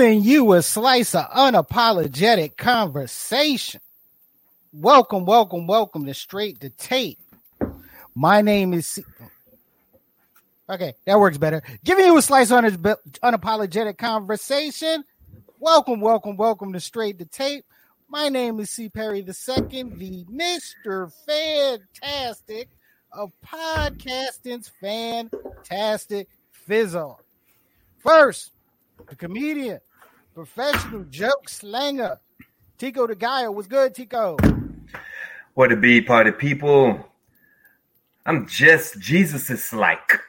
giving you a slice of unapologetic conversation. Welcome, welcome, welcome to Straight to Tape. My name is. C- okay, that works better. Giving you a slice of unapologetic conversation. Welcome, welcome, welcome to Straight to Tape. My name is C. Perry the Second, the Mister Fantastic of podcasting's fantastic fizzle. First, the comedian, professional joke slanger, Tico the guy. What's good, Tico? What it be, party people? I'm just Jesus is like.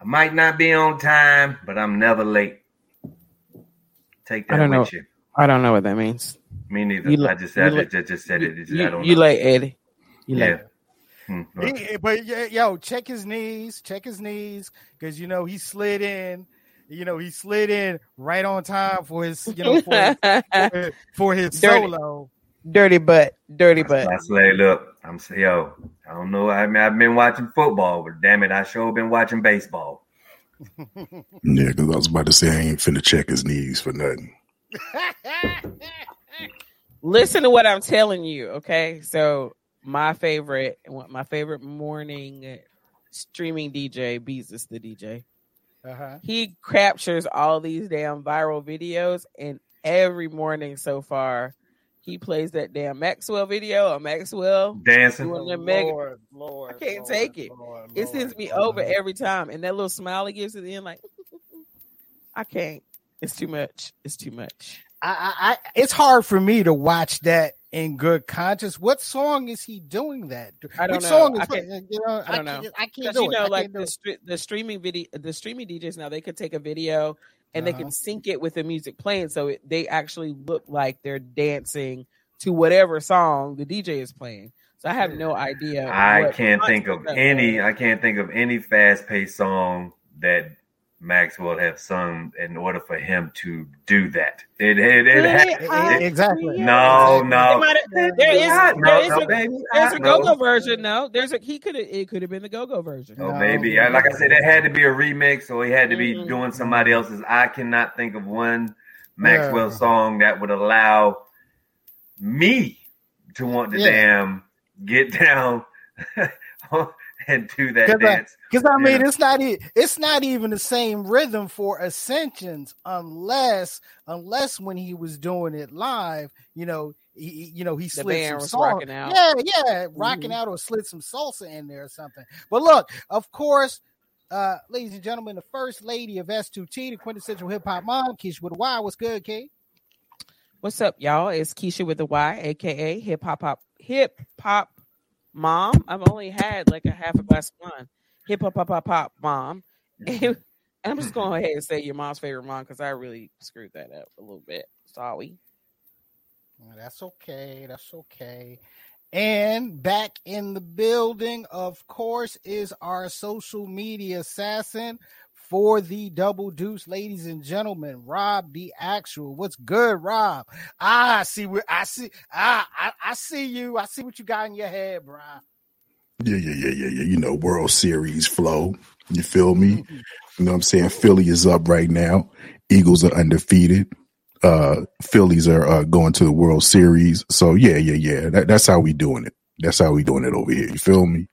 I might not be on time, but I'm never late. Take that I don't with know. you. I don't know what that means. Me neither. You I just, you I li- just, just said it. Just- You, I don't you know. late, Eddie. You yeah. late. Hmm. He- but yo, check his knees, check his knees, because you know he slid in. You know he slid in right on time for his, you know, for his, for his Dirty. solo. dirty butt. Dirty butt. I say, look, I'm say, yo, I don't know. I mean, I've been watching football, but damn it, I sure been watching baseball. Yeah, because I was about to say I ain't finna check his knees for nothing. Listen to what I'm telling you, okay? So my favorite, my favorite morning streaming DJ, Beezus the DJ. Uh-huh. He captures all these damn viral videos, and every morning so far, he plays that damn Maxwell video of Maxwell. Dancing. Doing the mega- Lord, Lord, I can't Lord, take it. Lord, It Lord. sends me over every time, and that little smile he gives at the end, like I can't. It's too much. It's too much. I, I, I, it's hard for me to watch that in good conscience. What song is he doing that? I don't Which know. song is I can't- you know? I don't can't, know. I can't do you know, it. Like the it. stre- the streaming video, the streaming DJs now they could take a video and they Uh-huh. can sync it with the music playing, so it, they actually look like they're dancing to whatever song the DJ is playing. So I have no idea. I can't think of any. was. I can't think of any fast-paced song that Maxwell have sung in order for him to do that. It, it, it, Really? ha- I- it- exactly. no, no. might have- there is no, is no, a, baby. there's Ah, a go go version. No, there's a he could have it could have been the go go version. Oh, No. maybe. I- Like I said, it had to be a remix, or he had to be Mhm. doing somebody else's. I cannot think of one Maxwell Yeah. song that would allow me to want to Yeah. damn get down and do that 'Cause I- dance. Because I mean, Yeah. it's not e- it's not even the same rhythm for Ascensions unless unless when he was doing it live, you know, he, he- you know he slid band some was song- rocking out. Yeah, yeah, rocking Mhm. out or slid some salsa in there or something. But look, of course, uh, ladies and gentlemen, the first lady of S2T, the quintessential hip hop mom, Keisha with a Y. What's good, Kate? What's up, y'all? It's Keisha with the Y, aka hip hop hop hip hop mom. I've only had like a half a glass of wine. Hip hop pop pop pop mom. And I'm just going ahead and say your mom's favorite mom because I really screwed that up a little bit. Sorry. That's okay. That's okay. And back in the building, of course, is our social media assassin for the Double Deuce, ladies and gentlemen, Rob the Actual. What's good, Rob? Ah, I see what I see. Ah, I, I see you. I see what you got in your head, bro. Yeah, yeah, yeah, yeah, yeah. You know, World Series flow. You feel me? You know what I'm saying? Philly is up right now. Eagles are undefeated. Uh Phillies are uh, going to the World Series. So yeah, yeah, yeah. That, that's how we doing it. That's how we doing it over here. You feel me?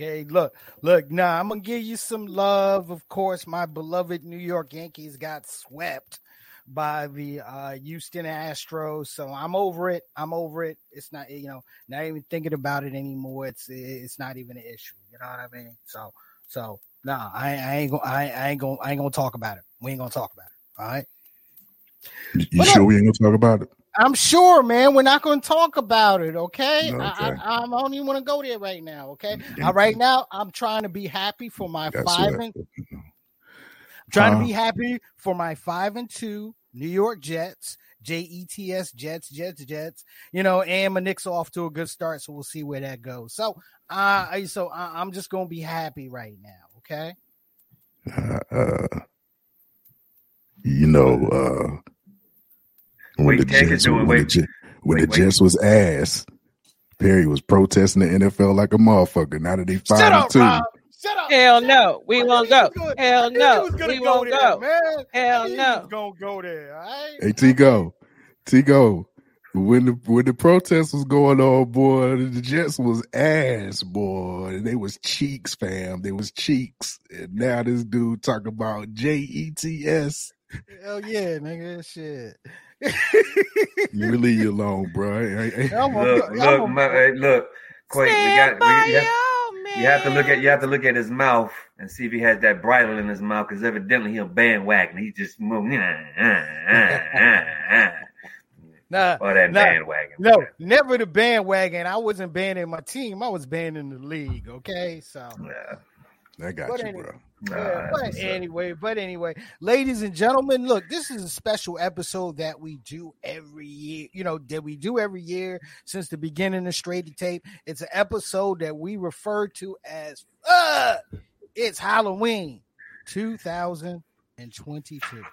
Hey, look, look. Now I'm gonna give you some love. Of course, my beloved New York Yankees got swept by the uh, Houston Astros, so I'm over it. I'm over it. It's not, you know, not even thinking about it anymore. It's it's not even an issue. You know what I mean? So, so no, I, I ain't gonna, I, I ain't gonna, I ain't gonna talk about it. We ain't gonna talk about it. All right. You But sure we ain't gonna talk about it? I'm sure, man. We're not going to talk about it, okay? I, Okay. I, I don't even want to go there right now, okay? Uh, right now, I'm trying to be happy for my That's five and trying Huh? to be happy for my five and two New York Jets, J E T S Jets, Jets, Jets. You know, and my Knicks off to a good start, so we'll see where that goes. So, uh, I- so I, I'm just going to be happy right now, okay? uh, uh, you know, uh, when Wait, the Jets, to when, the, Wait. Jet- when Wait, the. Jets was ass, Perry was protesting the NFL like a motherfucker. Now that they five Shut and two, Rob. Shut up. Hell no, we I won't go. was gonna- Hell no, we go won't there, go. Man. Hell I no. was gonna go there. All right. Hey Tigo, Tigo. When the when the protest was going on, boy, the Jets was ass, boy. They was cheeks, fam. They was cheeks. And now this dude talking about J E T S. Hell yeah, nigga. Shit. You leave you alone, bro. Look, I'm look, my, hey, look. Quay, we got. We, you, have, you have to look at. You have to look at his mouth and see if he has that bridle in his mouth, because evidently he'll bandwagon. He just moving. Nah, Or that nah. bandwagon. No, never the bandwagon. I wasn't banning my team. I was banning the league. Okay, so Yeah. I got But you, anyway. bro. Nah, yeah, but anyway, but anyway, ladies and gentlemen, look, this is a special episode that we do every year. You know that we do every year since the beginning of Straight to Tape. It's an episode that we refer to as uh, it's Halloween 2022.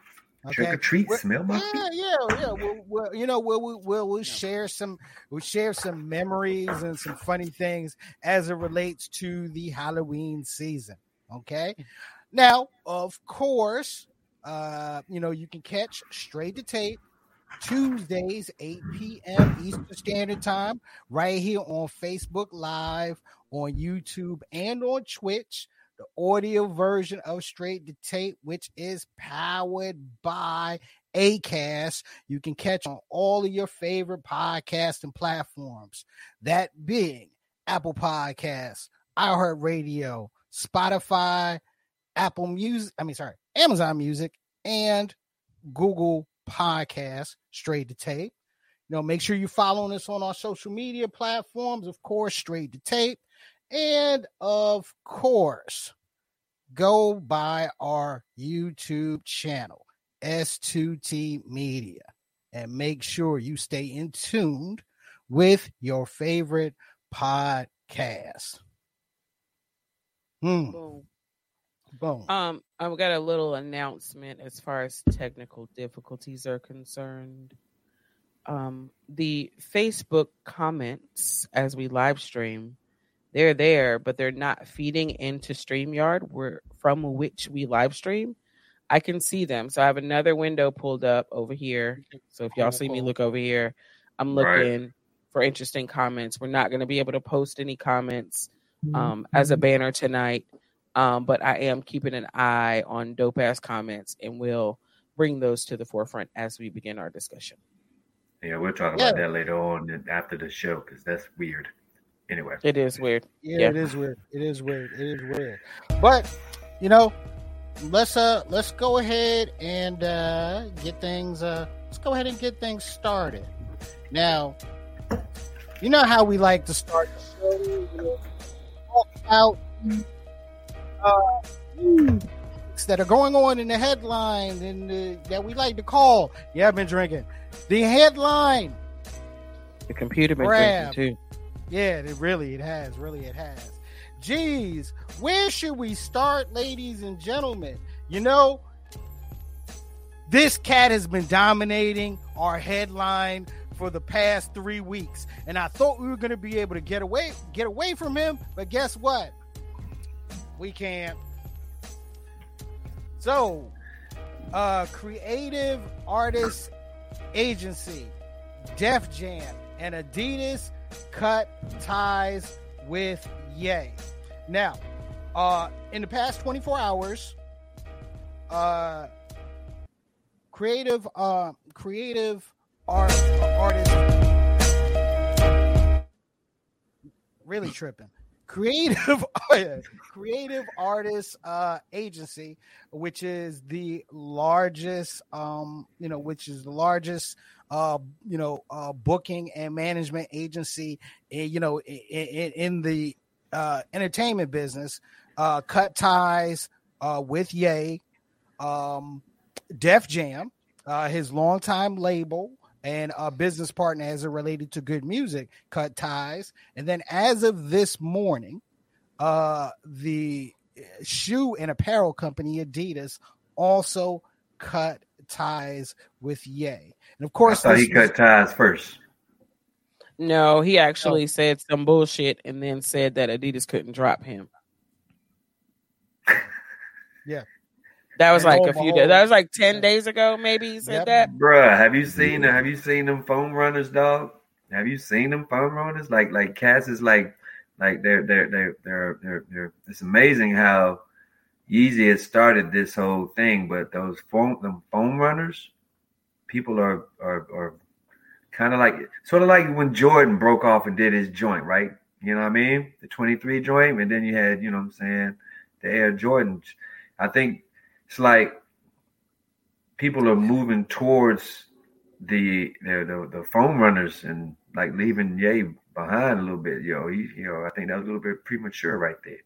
Trick or treat, We're- smell my Yeah, yeah, yeah. We'll, we'll, you know, we'll, we'll, we'll, we'll share some, we'll share some memories and some funny things as it relates to the Halloween season. Okay. Now, of course, uh, you know, you can catch straight to tape Tuesdays, 8 p.m. Eastern Standard Time, right here on Facebook Live, on YouTube, and on Twitch. The audio version of Straight to Tape, which is powered by Acast, you can catch on all of your favorite podcasting platforms. That being Apple Podcasts, iHeartRadio, Spotify, Apple Music, I mean, sorry, Amazon Music, and Google Podcasts, straight to tape. You know, make sure you're following us on our social media platforms, of course, straight to tape. And of course, go by our YouTube channel, S2T Media, and make sure you stay in tuned with your favorite podcast. Hmm. Boom. Boom. Um, I've got a little announcement as far as technical difficulties are concerned. Um, the Facebook comments as we live stream, they're there, but they're not feeding into StreamYard, where from which we live stream. I can see them. So I have another window pulled up over here. So if y'all see me look over here, I'm Right. looking for interesting comments. We're not going to be able to post any comments um, as a banner tonight. Um, but I am keeping an eye on dope ass comments and we'll bring those to the forefront as we begin our discussion. Yeah, we'll talk Yeah. about that later on after the show because that's weird. Anyway, It is weird. Yeah, Yeah. it is weird. It is weird. It is weird. But you know, let's uh let's go ahead and uh get things uh let's go ahead and get things started. Now, you know how we like to start the show, you know, talk about uh that are going on in the headline and that we like to call. Yeah, I've been drinking. The headline The computer been Grab. drinking too. yeah, it really it has. Really it has. Geez, where should we start, ladies and gentlemen? You know, this cat has been dominating our headline for the past three weeks, and I thought we were going to be able to get away get away from him, but guess what? We can't. So, uh, creative artist agency, Def Jam, and Adidas cut ties with Ye. Now, uh, in the past 24 hours, uh, creative, uh, creative art artist, really tripping. Creative, creative artist uh, agency, which is the largest, um, you know, which is the largest uh, you know, uh, booking and management agency, eh, you know, in, in, in the uh, entertainment business, uh, cut ties uh, with Ye, um, Def Jam, uh, his longtime label and a business partner as it related to GOOD Music, cut ties. And then as of this morning, uh, the shoe and apparel company Adidas also cut ties with Ye. And of I course, thought he was- cut ties first. No, he actually said some bullshit and then said that Adidas couldn't drop him. Yeah. That was And like a few days. That was like ten Yeah. days ago. Maybe he said Yep. that. Bruh, have you seen have you seen them foam runners, dog? Have you seen them foam runners? Like like Cass is like like they're they're they're they're they're, they're it's amazing how Yeezy has started this whole thing, but those foam them foam runners, people are are are kind of like sort of like when Jordan broke off and did his joint, right? You know what I mean? The 23 joint, and then you had, you know what I'm saying, the Air Jordans. I think it's like people are moving towards the the the, the foam runners and like leaving Ye behind a little bit. Yo, he, you know, I think that was a little bit premature right there.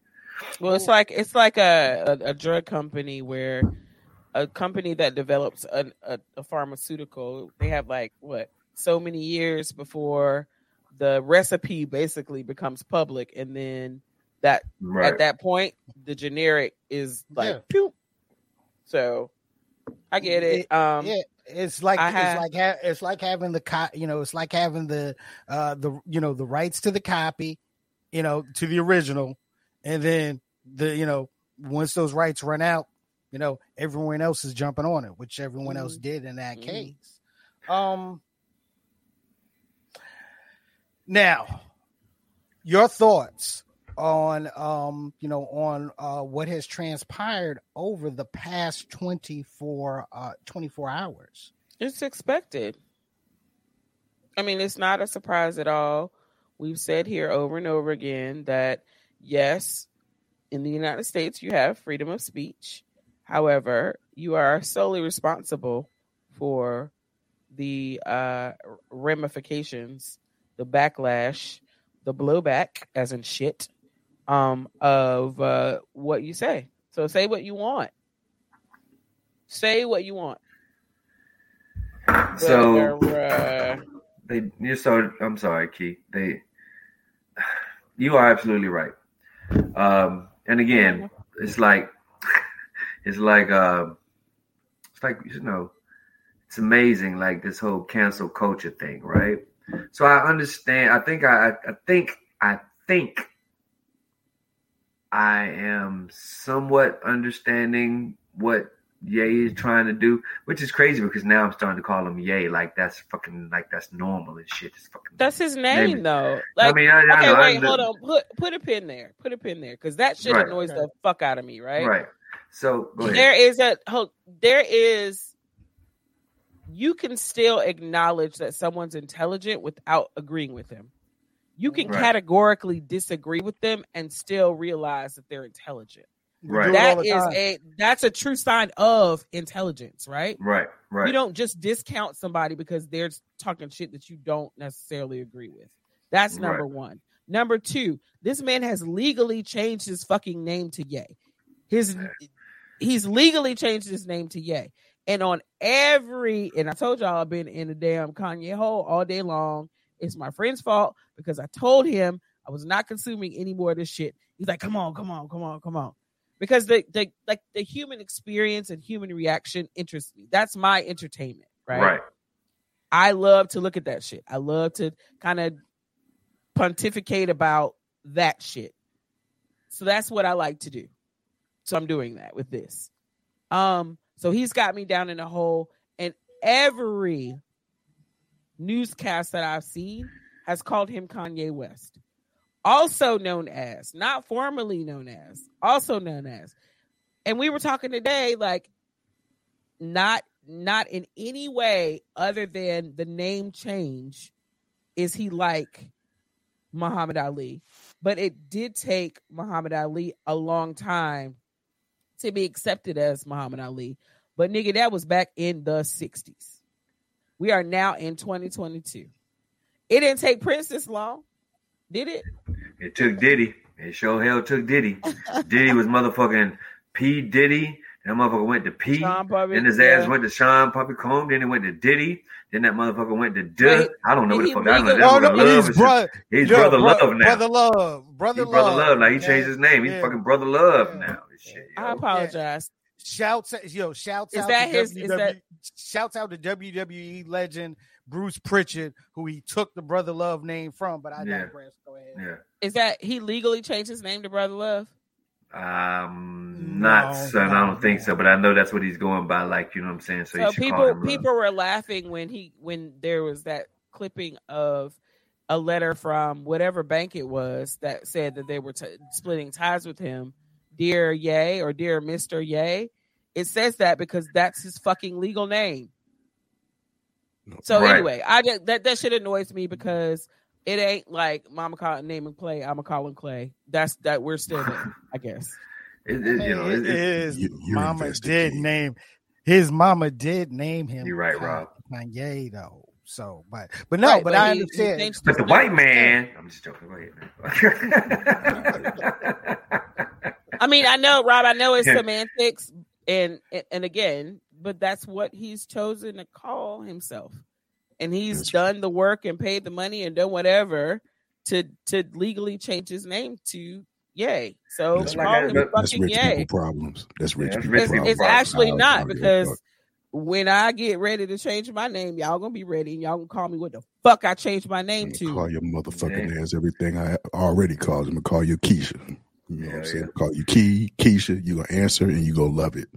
Well, it's like it's like a, a, a drug company where a company that develops a, a, a pharmaceutical, they have like what so many years before the recipe basically becomes public, and then that Right. at that point the generic is like Yeah. So I get it. Um, yeah, it's like it's like ha- it's like having the co- you know it's like having the uh the you know the rights to the copy, you know to the original, and then the you know once those rights run out, you know everyone else is jumping on it, which everyone else did in that Mhm. case. Um. Now, your thoughts on um you know on uh what has transpired over the past 24 uh 24 hours It's expected. I mean, it's not a surprise at all. We've said here over and over again that yes, in the United States, you have freedom of speech. However, you are solely responsible for the uh, ramifications, the backlash, the blowback, as in shit, um, of uh, what you say. So say what you want. Say what you want. So uh, they you're so I'm sorry, Key. They you are absolutely right. Um and again, it's like it's like um it's like you know it's amazing like this whole cancel culture thing, right? So I understand I think I I think I think I am somewhat understanding what Ye is trying to do, which is crazy because now I'm starting to call him Ye like that's fucking like that's normal and shit. It's fucking That's his name, Maybe. though. Like, I mean, I, I okay, know, wait, I, hold on. Put put a pin there. Put a pin there, because that shit Right. annoys the fuck out of me. Right? Right. So go ahead. There is a ho- there is. You can still acknowledge that someone's intelligent without agreeing with them. You can Right. categorically disagree with them and still realize that they're intelligent. Right. do it all That the is time. a that's a true sign of intelligence, right? Right. Right. You don't just discount somebody because they're talking shit that you don't necessarily agree with. That's number one. Number two, this man has legally changed his fucking name to Yay. His eh. he's legally changed his name to Yay. And on every and I told y'all I've been in the damn Kanye hole all day long. It's my friend's fault because I told him I was not consuming any more of this shit. He's like, come on, come on, come on, come on. Because the, the like the human experience and human reaction interests me. That's my entertainment, right? right. I love to look at that shit. I love to kind of pontificate about that shit. So that's what I like to do. So I'm doing that with this. Um, so he's got me down in a hole, and every newscast that I've seen has called him Kanye West, also known as, not formerly known as, also known as. And we were talking today, like, not not in any way other than the name change is he like Muhammad Ali. But it did take Muhammad Ali a long time to be accepted as Muhammad Ali. But nigga, that was back in the 60s. We are now in 2022. It didn't take Prince this long, did it? It took Diddy. It sure hell took Diddy. Diddy was motherfucking P Diddy. That motherfucker went to P. Puffy, Then his yeah. ass went to Sean Puffy Combe. Then it went to Diddy. Then that motherfucker went to Duh. Wait, I don't know what the fuck. I don't know. legal- That Oh, no, love he's is- bro- He's yeah, brother bro- love now. Brother love, brother He's brother love. love. Now he okay? changed his name. He's Yeah. fucking brother love Yeah. now. Shit. I apologize. Shouts, yo, shouts Is out that to his- is WWE, that- shouts out to WWE legend Bruce Prichard, who he took the brother love name from. But I Yeah. digress. Go ahead. Yeah. Is that he legally changed his name to Brother Love? Um, not No, son. I don't think so, but I know that's what he's going by. Like you know what I'm saying. So, So you should call people him. uh, people were laughing when he when there was that clipping of a letter from whatever bank it was that said that they were t- splitting ties with him, dear Yay or dear Mister Yay. It says that because that's his fucking legal name. So Right. anyway, I just, that that shit annoys me because it ain't like Mama calling name and Clay. I'm a Colin Clay. That's that we're still there, I guess. It, it- you know, it, it, his You- mama did name his mama did name him. You're right, Rob. Kanye though. So, but but no, Right, but, I he- he understand. changed but the white man. I'm just joking. Go ahead, man. I mean, I know, Rob. I know it's Yeah. semantics, and and again, but that's what he's chosen to call himself, and he's That's done the work and paid the money and done whatever to to legally change his name to Yay. So That's call right. him That- That's fucking rich Yay. problems. That's rich Yeah, that's rich It's, problems. it's actually I- I not don't because fuck. when I get ready to change my name, y'all gonna be ready, and y'all gonna call me what the fuck I changed my name I'm to. gonna call your motherfucking Yeah. ass everything I already called him. I'm gonna call you Keisha. You know what I'm saying? yeah. Call you Key, Keisha. You gonna answer and you gonna love it.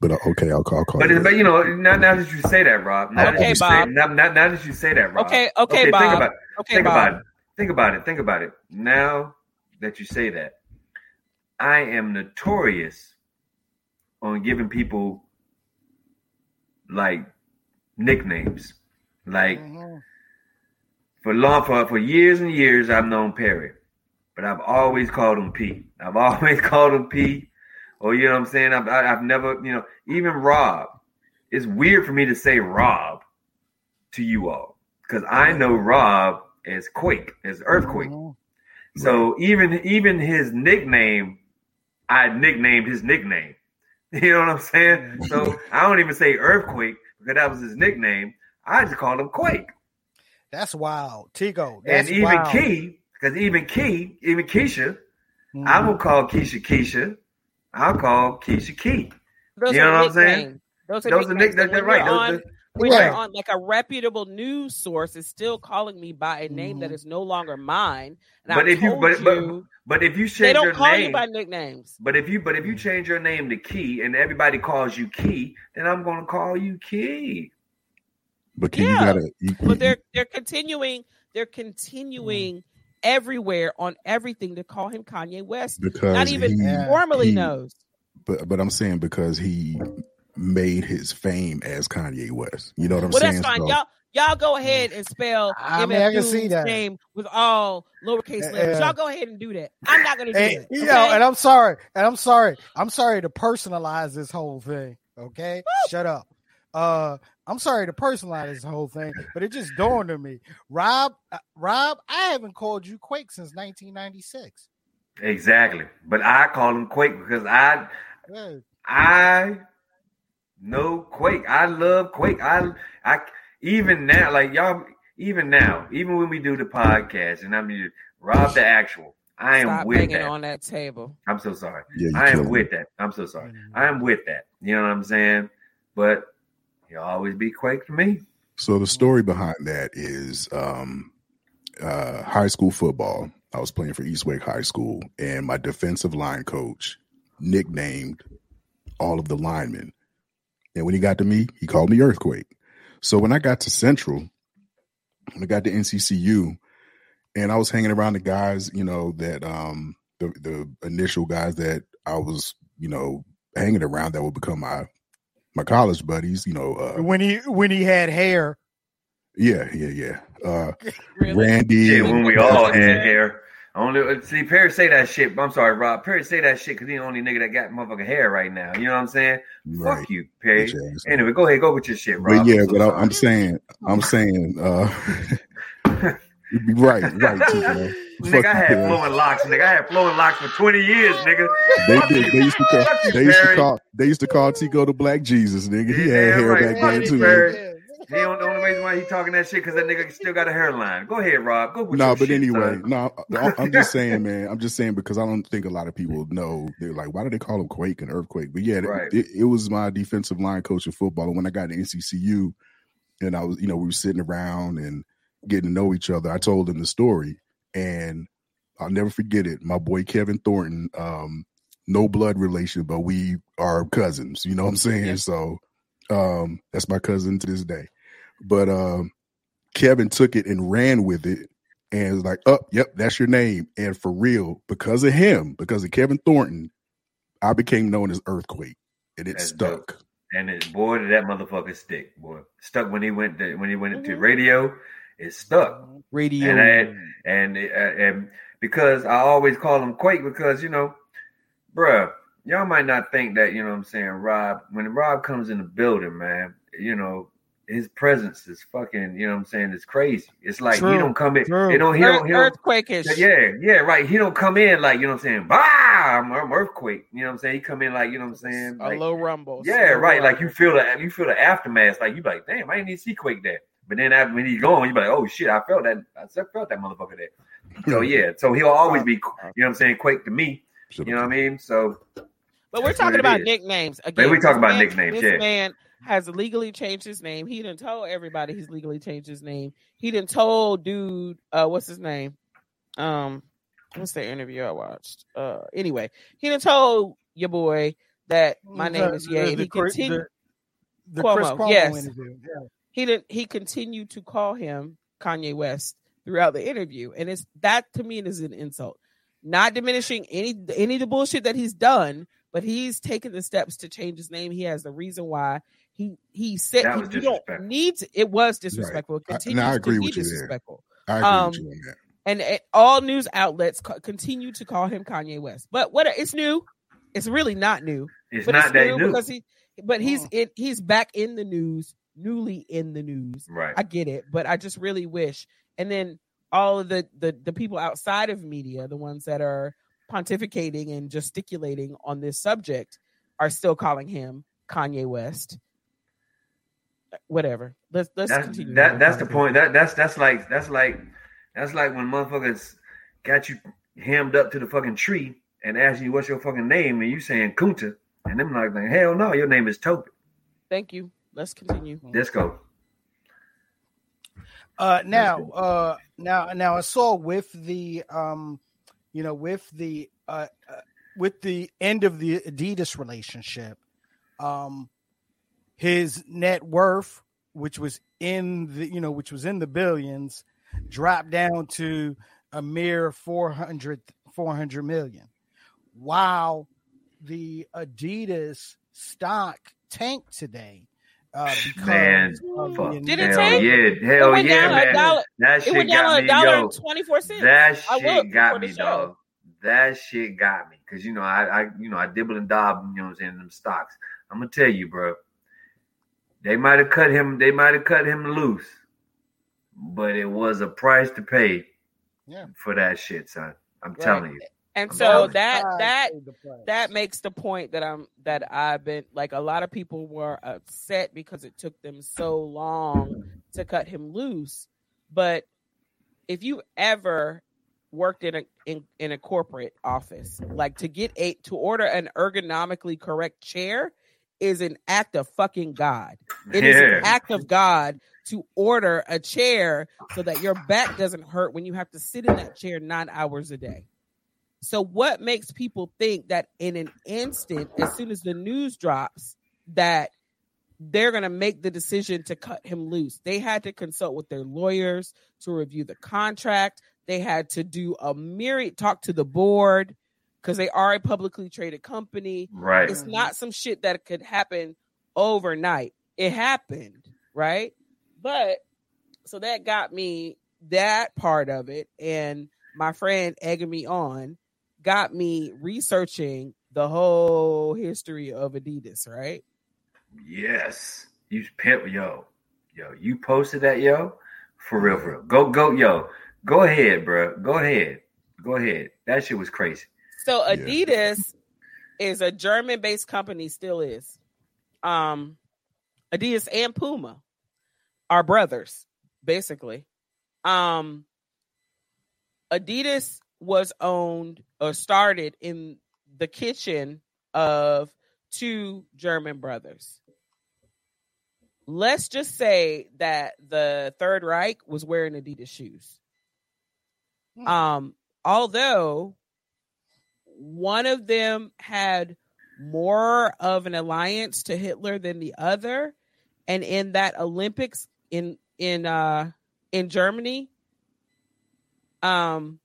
But uh, okay, I'll call. I'll call But, you. but you know, now, now that you say that, Rob. Now that Okay, you say, Bob. now, now, now that you say that, Rob. Okay, okay, Bob. Think about, Okay, think Bob. about it. Think about it. Think about it. Now that you say that, I am notorious on giving people like nicknames. Like Mhm. for long for for years and years, I've known Perry, but I've always called him P. I've always called him P. Or you know what I'm saying? I've I- I've never you know even Rob. It's weird for me to say Rob to you all because I know Rob as Quake, as Earthquake. Mhm. So even even his nickname, I nicknamed his nickname. You know what I'm saying? So I don't even say Earthquake because that was his nickname. I just called him Quake. That's wild, Tigo. That's and even wild. Key, because even Key, even Keisha, Mhm. I won't call Keisha Keisha. I'll call Keisha Key. Those You are know what I'm saying? nicknames. Those are Those are nicknames. nick- And they're when right. you're Those- on- those- when you're on like a reputable news source is still calling me by a name that Mhm. is no longer mine. And But I've if you- but- but you, But if you they change don't your call name, you by nicknames. but if you but if you change your name to Key and everybody calls you Key, then I'm gonna call you Key. but can you gotta? You, But they're they're continuing they're continuing everywhere on everything to call him Kanye West. because Not even he, Yeah. formally he- knows. But but I'm saying because he made his fame as Kanye West. You know what I'm Well, saying? that's fine. So- Y'all y'all go ahead and spell I MF mean, I can see that. name with all lowercase Yeah, letters. yeah. Y'all go ahead and do that. I'm not gonna do And, that. you okay? know, and I'm sorry, and I'm sorry, I'm sorry to personalize this whole thing. Okay, shut up. Uh, I'm sorry to personalize this whole thing, but it just dawned on me, Rob. Uh, Rob, I haven't called you Quake since 1996. Exactly. But I call him Quake because I Yeah. I know Quake. I love Quake. I I even now, like y'all, even now, even when we do the podcast, and I mean Rob the actual, I am Stop with banging that. on that table. I'm so sorry. yeah, I am with me. that. I'm so sorry. Mhm. I am with that. You know what I'm saying? But you'll always be Quake to me. So the story behind that is um, uh, high school football. I was playing for East Wake High School, and my defensive line coach nicknamed all of the linemen. And when he got to me, he called me Earthquake. So when I got to Central, when I got to NCCU, and I was hanging around the guys, you know, that um, the the initial guys that I was, you know, hanging around that would become my my college buddies, you know, uh, When he when he had hair, yeah, yeah, yeah. Uh, Really? Randy. Yeah, when we all had hair. Only see Perry say that shit. I'm sorry, Rob. Perry say that shit because he the only nigga that got motherfucking hair right now. You know what I'm saying? right. Fuck you, Perry. bitch. Anyway, go ahead, go with your shit, Rob. But yeah, I'm so but I, sorry. I'm saying, I'm saying, uh, right, right, Tico. Nigga, I had Perry. flowing locks, nigga. I had flowing locks for 20 years, nigga. They did. They used to call. They used to call. They used to call Tico the Black Jesus, nigga. He Yeah, had hair right. back Fuck then you, too. Nigga. He don't, the only reason why he talking that shit because that nigga still got a hairline. Go ahead, Rob. Go with No, your but shit, anyway, no, I- I'm just saying, man. I'm just saying because I don't think a lot of people know. They're like, why do they call him Quake and Earthquake? But yeah, Right. it, it was my defensive line coach in football. And when I got to NCCU, and I was, you know, we were sitting around and getting to know each other. I told him the story, and I'll never forget it. My boy Kevin Thornton um, no blood relation, but we are cousins. You know what I'm saying? Yeah. So um, that's my cousin to this day. But um, Kevin took it and ran with it and was like, "Oh, yep, that's your name." And for real, because of him, because of Kevin Thornton, I became known as Earthquake, and it That's stuck. And it boy did that motherfucker stick, boy. Stuck when he went to, when he went to Mhm. radio, it stuck. Radio. And I, and uh, and because I always call him Quake because you know, bruh, y'all might not think that you know what I'm saying. Rob, when Rob comes in the building, man, you know his presence is fucking. You know what I'm saying? It's crazy. It's like True, he don't come in. true. You know he don't. He don't yeah, yeah, right. He don't come in like you know what I'm saying. Bah, I'm, I'm earthquake. You know what I'm saying. He come in like you know what I'm saying. a Like, low rumble. yeah, right. Like you feel the you feel the aftermath. Like you be like, damn, I didn't even see Quake there. But then after when he's gone, you be like, oh shit, I felt that. I felt that motherfucker there. So yeah, so he'll always be, you know what I'm saying, Quake to me. You know what I mean? So But we're talking about is. nicknames again. we talk this about man- nicknames, This yeah. man has legally changed his name. He didn't told everybody he's legally changed his name. He didn't told dude, uh, what's his name? Um, what's the interview I watched? Uh, anyway, he didn't told your boy that my name The- is Ye. the- and the he Chris- continued. the, the Chris Cuomo, Cuomo yes. interview. Yeah. He didn't he continued to call him Kanye West throughout the interview. And it's that to me is an insult. Not diminishing any any of the bullshit that he's done, but he's taken the steps to change his name. He has the reason why he he said he, don't disrespectful. need to, it was disrespectful. It I- and continues I agree to be with you there. disrespectful. I agree Um, with you on that. And it, all news outlets co- continue to call him Kanye West. But what it's new. It's really not new it's but not it's that new new. because he but he's Mm. it he's back in the news newly in the news Right. i get it but i just really wish and then all of the the, the people outside of media the ones that are pontificating and gesticulating on this subject are still calling him kanye west whatever let's let's That's continue that that's the point. That that's that's like that's like that's like when motherfuckers got you hemmed up to the fucking tree and asking you what's your fucking name and you saying Kunta and them like, like hell no, your name is Toby. thank you let's continue Let's go. Uh, now, uh, now, now, I saw with the, um, you know, with the, uh, uh, with the end of the Adidas relationship, um, his net worth, which was in the, you know, which was in the billions, dropped down to a mere 400, 400 million. While the Adidas stock tanked today, uh, because Man, of Fuck. the Did it hell tank? yeah, hell went yeah, down a man. dollar- That it shit went down got a me, dollar yo. and 24 cents That shit got me, show. dog. That shit got me because you know I, I, you know I dibble and dob, you know what I'm saying, them stocks. I'm gonna tell you, bro. They might have cut him. They might have cut him loose, but it was a price to pay Yeah. for that shit, son. I'm Right. telling you. And so telling that Pride that paid the price. that makes the point that I'm that I've been like a lot of people were upset because it took them so long to cut him loose. But if you ever worked in a in, in a corporate office, like to get a to order an ergonomically correct chair is an act of fucking God. It is Yeah. an act of God to order a chair so that your back doesn't hurt when you have to sit in that chair nine hours a day. So, what makes people think that in an instant, as soon as the news drops, that they're going to make the decision to cut him loose? They had to consult with their lawyers to review the contract. They had to do a myriad talk to the board because they are a publicly traded company. Right. It's not some shit that could happen overnight. It happened, right? But so that got me that part of it, and my friend egging me on got me researching the whole history of Adidas, right? Yes. You pimp, yo, yo. You posted that, yo. For real, for real. Go, go, yo. Go ahead, bro. Go ahead. Go ahead. That shit was crazy. So Yeah. Adidas is a German-based company, still is. Um, Adidas and Puma are brothers, basically. Um, Adidas was owned or started in the kitchen of two German brothers. Let's just say that the Third Reich was wearing Adidas shoes. Hmm. Um, although one of them had more of an alliance to Hitler than the other, and in that Olympics in in uh in Germany, um,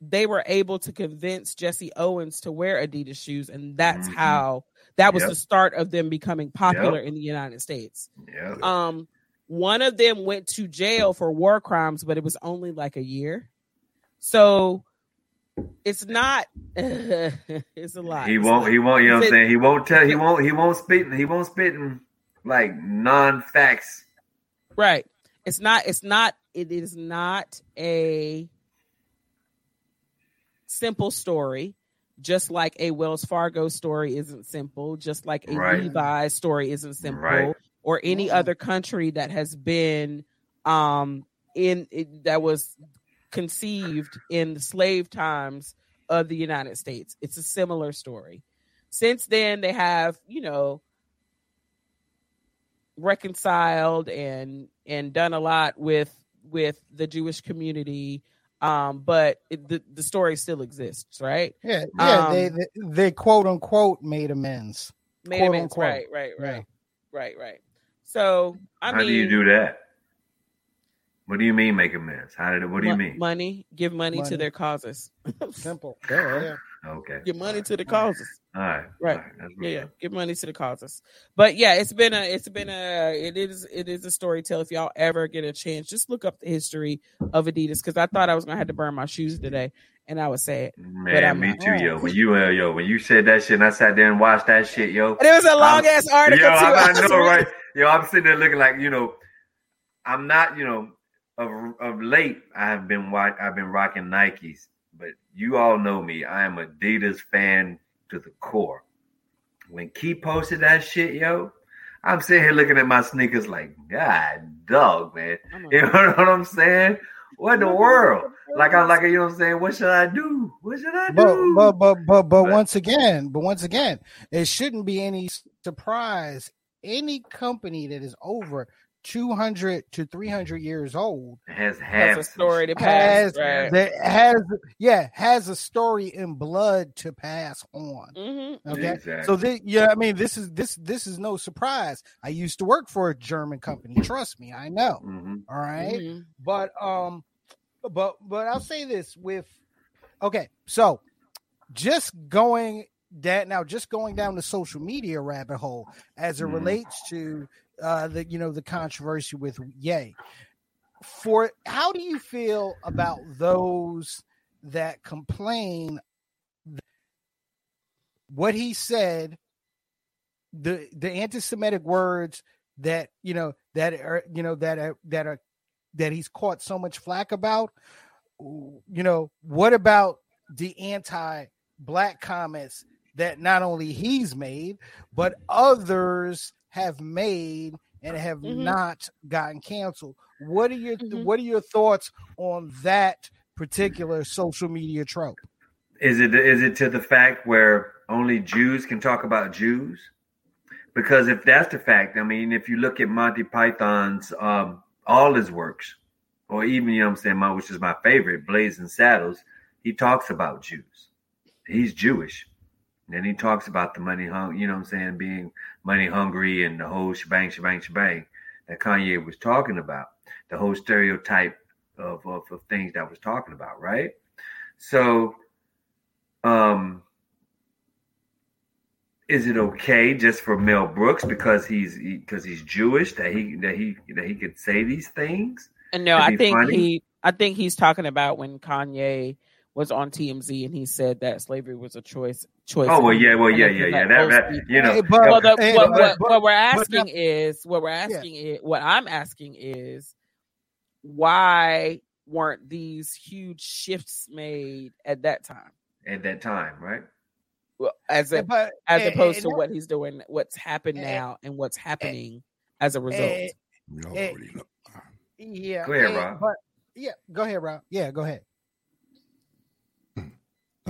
they were able to convince Jesse Owens to wear Adidas shoes, and that's Mhm. how that was Yep. the start of them becoming popular in the United States. Yeah. Um, one of them went to jail for war crimes, but it was only like a year. So it's not. it's a lot. He won't. He won't. You know what I'm saying? He won't tell. He won't. He won't spit. He won't spit in like non-facts. right. It's not. It's not. It is not a simple story. Just like a Wells Fargo story isn't simple. Just like a Right. Levi story isn't simple. Right. or any other country that has been um in it, that was conceived in the slave times of the United States. It's a similar story. Since then they have, you know, reconciled and and done a lot with with the Jewish community um but it, the the story still exists, right? Yeah, yeah. Um, they, they they quote unquote made amends. Made Quote, amends, unquote. right, right, right. Yeah. Right, right. So, I How mean do you do that? What do you mean make amends? How did it? What do you mean? Money, give money, Money. to their causes. Simple. Duh. Yeah. Okay. Give money to the causes. All right. Right. All Yeah, yeah. Give money to the causes. But yeah, it's been a it's been a it is it is a story tell. If y'all ever get a chance, just look up the history of Adidas because I thought I was gonna have to burn my shoes today, and I was sad. Man, I'm me too, yo. When you, uh, yo, when you said that shit, and I sat there and watched that shit, yo. And it was a long ass article Yo, too. I, I know, right? Yo, I'm sitting there looking like, you know, I'm not, you know, of of late. I have been wa- I've been rocking Nikes, but you all know me. I am Adidas fan to the core. When Key posted that shit, yo, I'm sitting here looking at my sneakers like, God, dog, man. You know what I'm saying? What in the world? Like I'm like, you know what I'm saying? What should I do? What should I But do? but but but but But- once again, but once again, it shouldn't be any surprise. Any company that is over 200 to 300 years old It has a story to has pass. Right. that has yeah has a story in blood to pass on. Mm-hmm. Okay, Exactly. so this, yeah, I mean this is this this is no surprise. I used to work for a German company. Trust me, I know. hmm All right? Mm-hmm. but um but but i'll say this with okay so just going that now just going down the social media rabbit hole as it Mhm. relates to uh the you know the controversy with yay for how do you feel about those that complain that what he said the the anti-semitic words that you know that are you know that are that are that he's caught so much flack about? You know what about the anti-black comments that not only he's made but others have made and have Mhm. not gotten canceled what are your Mhm. what are your thoughts on that particular social media trope Is it is it to the fact where only Jews can talk about Jews? Because if that's the fact, I mean, if you look at Monty Python's um, all his works, or even you know what I'm saying, my which is my favorite, Blazing Saddles, he talks about Jews. He's Jewish. And then he talks about the money hung, you know what I'm saying, being money hungry and the whole shebang, shebang, shebang that Kanye was talking about, the whole stereotype of, of, of things that was talking about, right? So um is it okay just for Mel Brooks because he's because he's Jewish that he that he that he could say these things? And no, I think funny? he I think he's talking about when Kanye was on TMZ and he said that slavery was a choice choice. Oh well, yeah, well, And yeah, it yeah, yeah. That, that you know, but- well, the, Hey, what, but- what, what we're but asking is what we're asking is what I'm asking is why weren't these huge shifts made at that time, at that time, right? well, as a, but as and- opposed and to that- what he's doing, what's happened and- now, and what's eh, happening as a eh, result. and- We Eh, already know. yeah Go ahead, and- Rob. but yeah go ahead rob yeah go ahead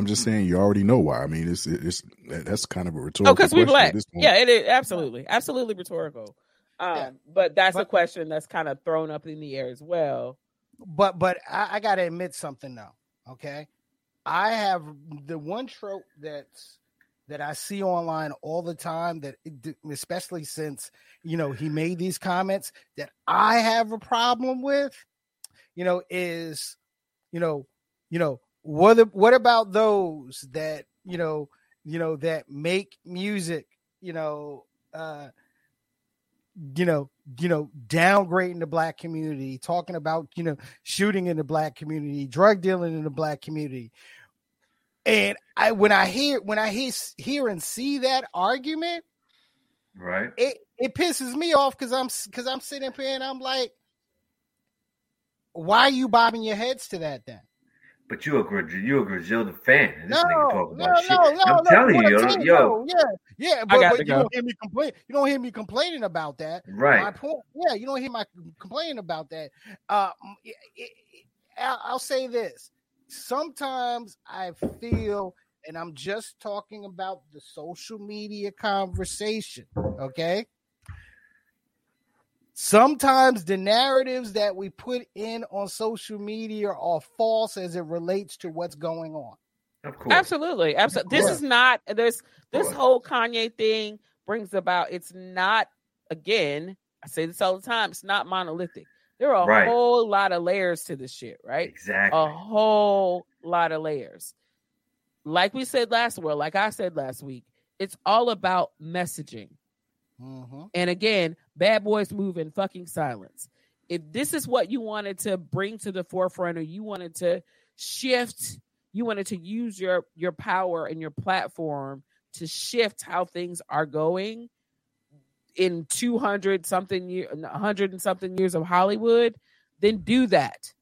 I'm just saying you already know why. I mean, it's it's that's kind of a rhetorical. Oh, because we question at black. Yeah, it is absolutely, absolutely rhetorical. Um, Yeah. but that's a question that's kind of thrown up in the air as well. but but I, I gotta admit something though. Okay, I have the one trope that's that I see online all the time that especially since you know he made these comments that I have a problem with, you know, is you know, you know, what what about those that, you know, you know, that make music, you know, uh you know, you know, downgrading the black community, talking about, you know, shooting in the black community, drug dealing in the black community. And I when I hear when I hear hear and see that argument, right, it it pisses me off because I'm because I'm sitting here and I'm like, why are you bobbing your heads to that then? But you a you a Griselda fan. And this no, nigga talk no, about no, shit. no, I'm no, telling you, I'm yo, yo, yeah, yeah, but, but you go. don't hear me complain. You don't hear me complaining about that. Right. My right, point, yeah, you don't hear my complaining about that. Uh, it, it, I'll, I'll say this: sometimes I feel, and I'm just talking about the social media conversation. Okay, sometimes the narratives that we put in on social media are false as it relates to what's going on. of course. Absolutely, absolutely. This course. is not this. This whole Kanye thing brings about. It's not again. I say this all the time. It's not monolithic. There are a Right. whole lot of layers to this shit, right? Exactly. A whole lot of layers. Like we said last well, like I said last week, it's all about messaging. Mm-hmm. And again, bad boys move in fucking silence. If this is what you wanted to bring to the forefront, or you wanted to shift, you wanted to use your your power and your platform to shift how things are going in 200 something year 100 and something years of Hollywood, then do that.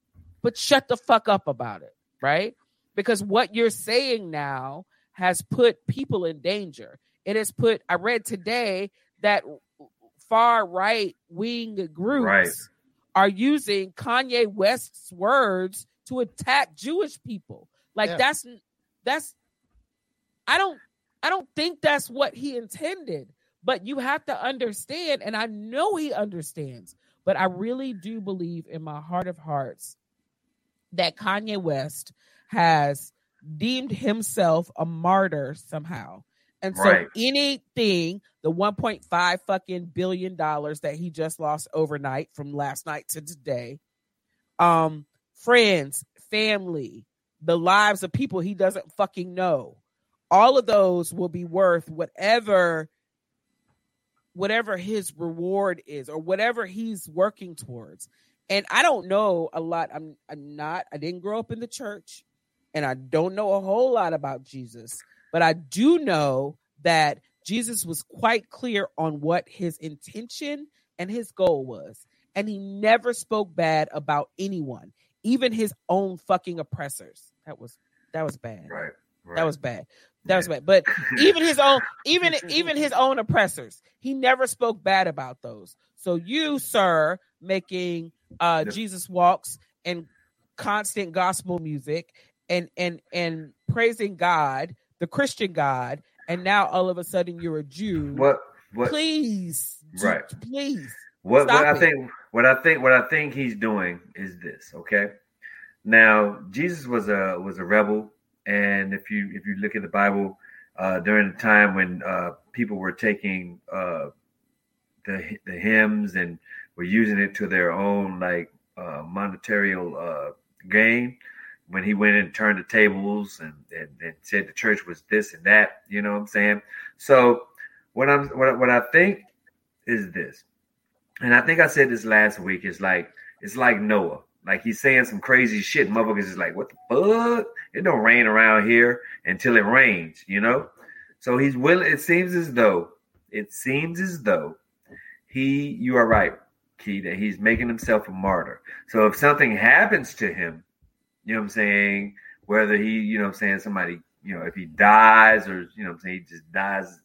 But shut the fuck up about it, right? Because what you're saying now has put people in danger. It has put I read today that far right wing groups Right. are using Kanye West's words to attack Jewish people. Like Yeah. that's that's I don't I don't think that's what he intended. But you have to understand, and I know he understands, but I really do believe in my heart of hearts that Kanye West has deemed himself a martyr somehow. And so Right. anything, the 1.5 fucking billion dollars that he just lost overnight from last night to today, um, friends, family, the lives of people he doesn't fucking know, all of those will be worth whatever whatever his reward is or whatever he's working towards. And I don't know a lot. I'm I'm not I didn't grow up in the church and I don't know a whole lot about Jesus, but I do know that Jesus was quite clear on what his intention and his goal was. And he never spoke bad about anyone, even his own fucking oppressors. That was that was bad. right. Right. That was bad. That was bad. But even his own even even his own oppressors he never spoke bad about those so you sir making uh The- jesus walks and constant gospel music and and and praising god the christian god and now all of a sudden you're a jew what what please Right. please What, what I it. think what I think what I think he's doing is this, okay? Now, Jesus was a was a rebel, and if you if you look at the Bible, uh, during the time when uh, people were taking uh, the the hymns and were using it to their own like uh, monetary uh, gain, when he went and turned the tables and, and and said the church was this and that, you know what I'm saying? So what I'm what what I think is this and I think I said this last week. It's like it's like Noah. Like he's saying some crazy shit. Motherfuckers is like, what the fuck? It don't rain around here until it rains, you know. So he's willing. It seems as though it seems as though he. You are right, Key. That he's making himself a martyr. So if something happens to him, you know what I'm saying. Whether he, you know, what I'm saying somebody, you know, if he dies or you know, what I'm saying he just dies.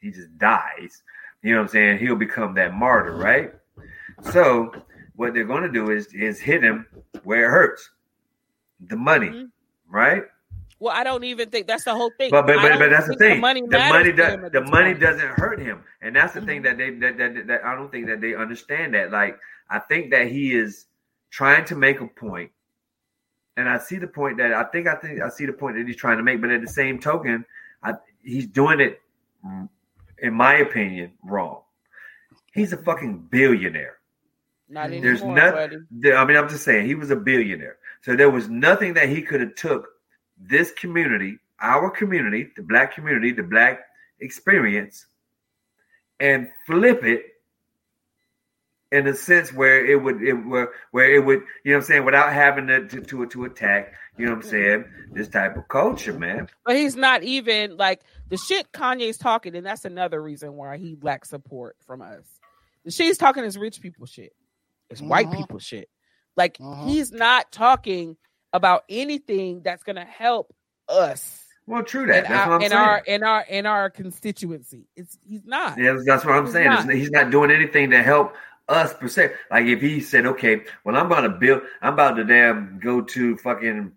He just dies you know what I'm saying? He'll become that martyr, right? So what they're going to do is is hit him where it hurts, the money, Mhm. right? well i don't even think that's the whole thing But but but, but that's the thing. The money The money does at the money doesn't hurt him, and that's the thing Mhm. that they that, that that I don't think that they understand that. Like I think that he is trying to make a point, and I see the point that I think I think I see the point that he's trying to make, but at the same token, I, he's doing it, in my opinion, wrong. He's a fucking billionaire. Not anymore, There's nothing. buddy. I mean, I'm just saying he was a billionaire, so there was nothing that he could have took this community, our community, the black community, the black experience, and flip it in a sense where it would it where, where it would you know what I'm saying without having to, to to to attack you know what I'm saying this type of culture man But he's not even like the shit Kanye's talking, and that's another reason why he lacks support from us. The shit he's talking is rich people shit. It's white Mhm. people shit. Like Mhm. he's not talking about anything that's gonna help us well true in, that that's our, what I'm in our in our in our constituency. It's he's not. yeah that's- that's what I'm He's saying not. He's not doing anything to help us per se like if he said okay well I'm about to build I'm about to damn go to fucking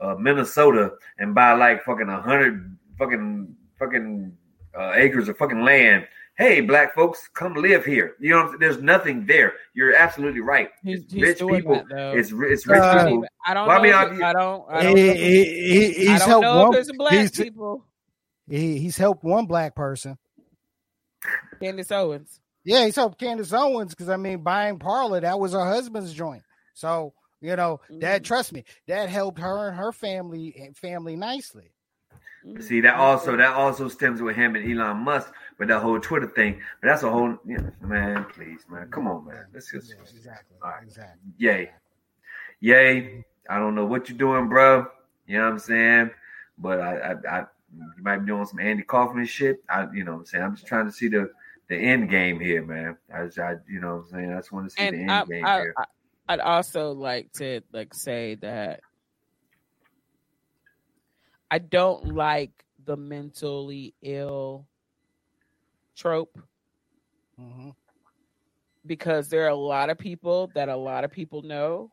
uh, Minnesota and buy like fucking a hundred fucking fucking uh, acres of fucking land. Hey, black folks, come live here. You know, what I'm saying? there's nothing there. You're absolutely right. He's, It's he's rich doing people. that. It's it's rich Uh, I don't, people. I don't Well, I mean, if I- don't. I don't, know if he, it's- I he's don't helped know one. if it's black he's, people. he, he's helped one black person. Candace Owens. Yeah, he's helped Candace Owens because I mean, buying Parler that was her husband's joint. So you know that Mhm. trust me, that helped her and her family and family nicely. See that also that also stems with him and Elon Musk with that whole Twitter thing. But that's a whole you know, man. Please, man, come on, man. Let's just Yeah, exactly, all right. exactly. yay, yay. I don't know what you're doing, bro. You know what I'm saying? But I, I, I you might be doing some Andy Kaufman shit. I, you know what I'm saying? I'm just trying to see the the end game here, man. I, I you know what I'm saying? I just want to see the end I, game I, here. I, I'd also like to like say that I don't like the mentally ill trope Mhm. because there are a lot of people that a lot of people know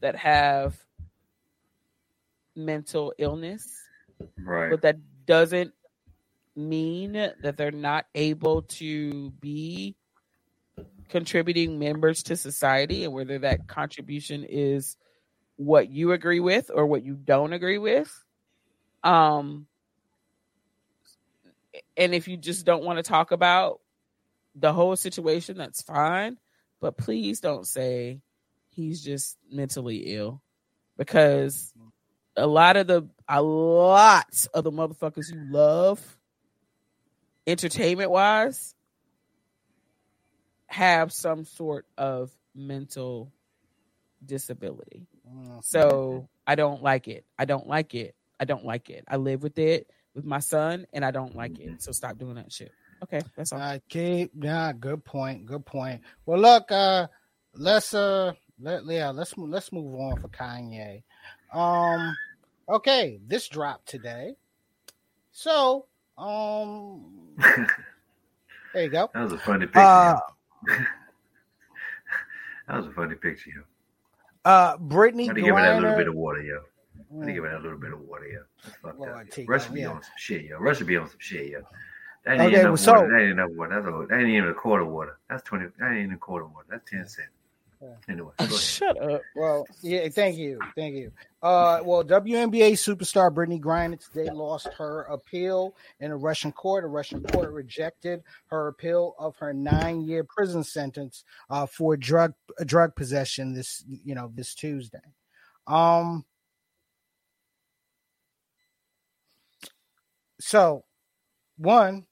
that have mental illness, Right. but that doesn't mean that they're not able to be contributing members to society and whether that contribution is what you agree with or what you don't agree with? Um and if you just don't want to talk about the whole situation that's fine but please don't say he's just mentally ill because a lot of the a lot of the motherfuckers you love entertainment wise have some sort of mental disability. Mhm. So I don't like it. I don't like it. I don't like it. I live with it with my son and I don't like it. So stop doing that shit. Okay, that's all. Uh, keep yeah, good point, good point. Well, look, uh, let's uh, let yeah, let's let's move on for Kanye. Um, okay, this dropped today, so um, there you go. that was a funny picture. Uh, that was a funny picture, yo. uh, Brittney Gotta give it that little bit of water, yo. Gotta Mm, give it that little bit of water, yo. That's fucked Lord, up. yo. Tico, Rush be yeah. on some shit, yo. Should be on some shit, yo. That ain't Okay, enough well, so- water. That ain't enough water. That's a, that ain't even a quarter water. That's twenty. That ain't even a quarter water. That's ten cents. Yeah. Anyway, go ahead. Shut up. Well, yeah, thank you, thank you. Uh, well, WNBA superstar Brittney Griner today lost her appeal in a Russian court. A Russian court rejected her appeal of her nine-year prison sentence uh, for drug drug possession. This, you know, this Tuesday. Um. So, one,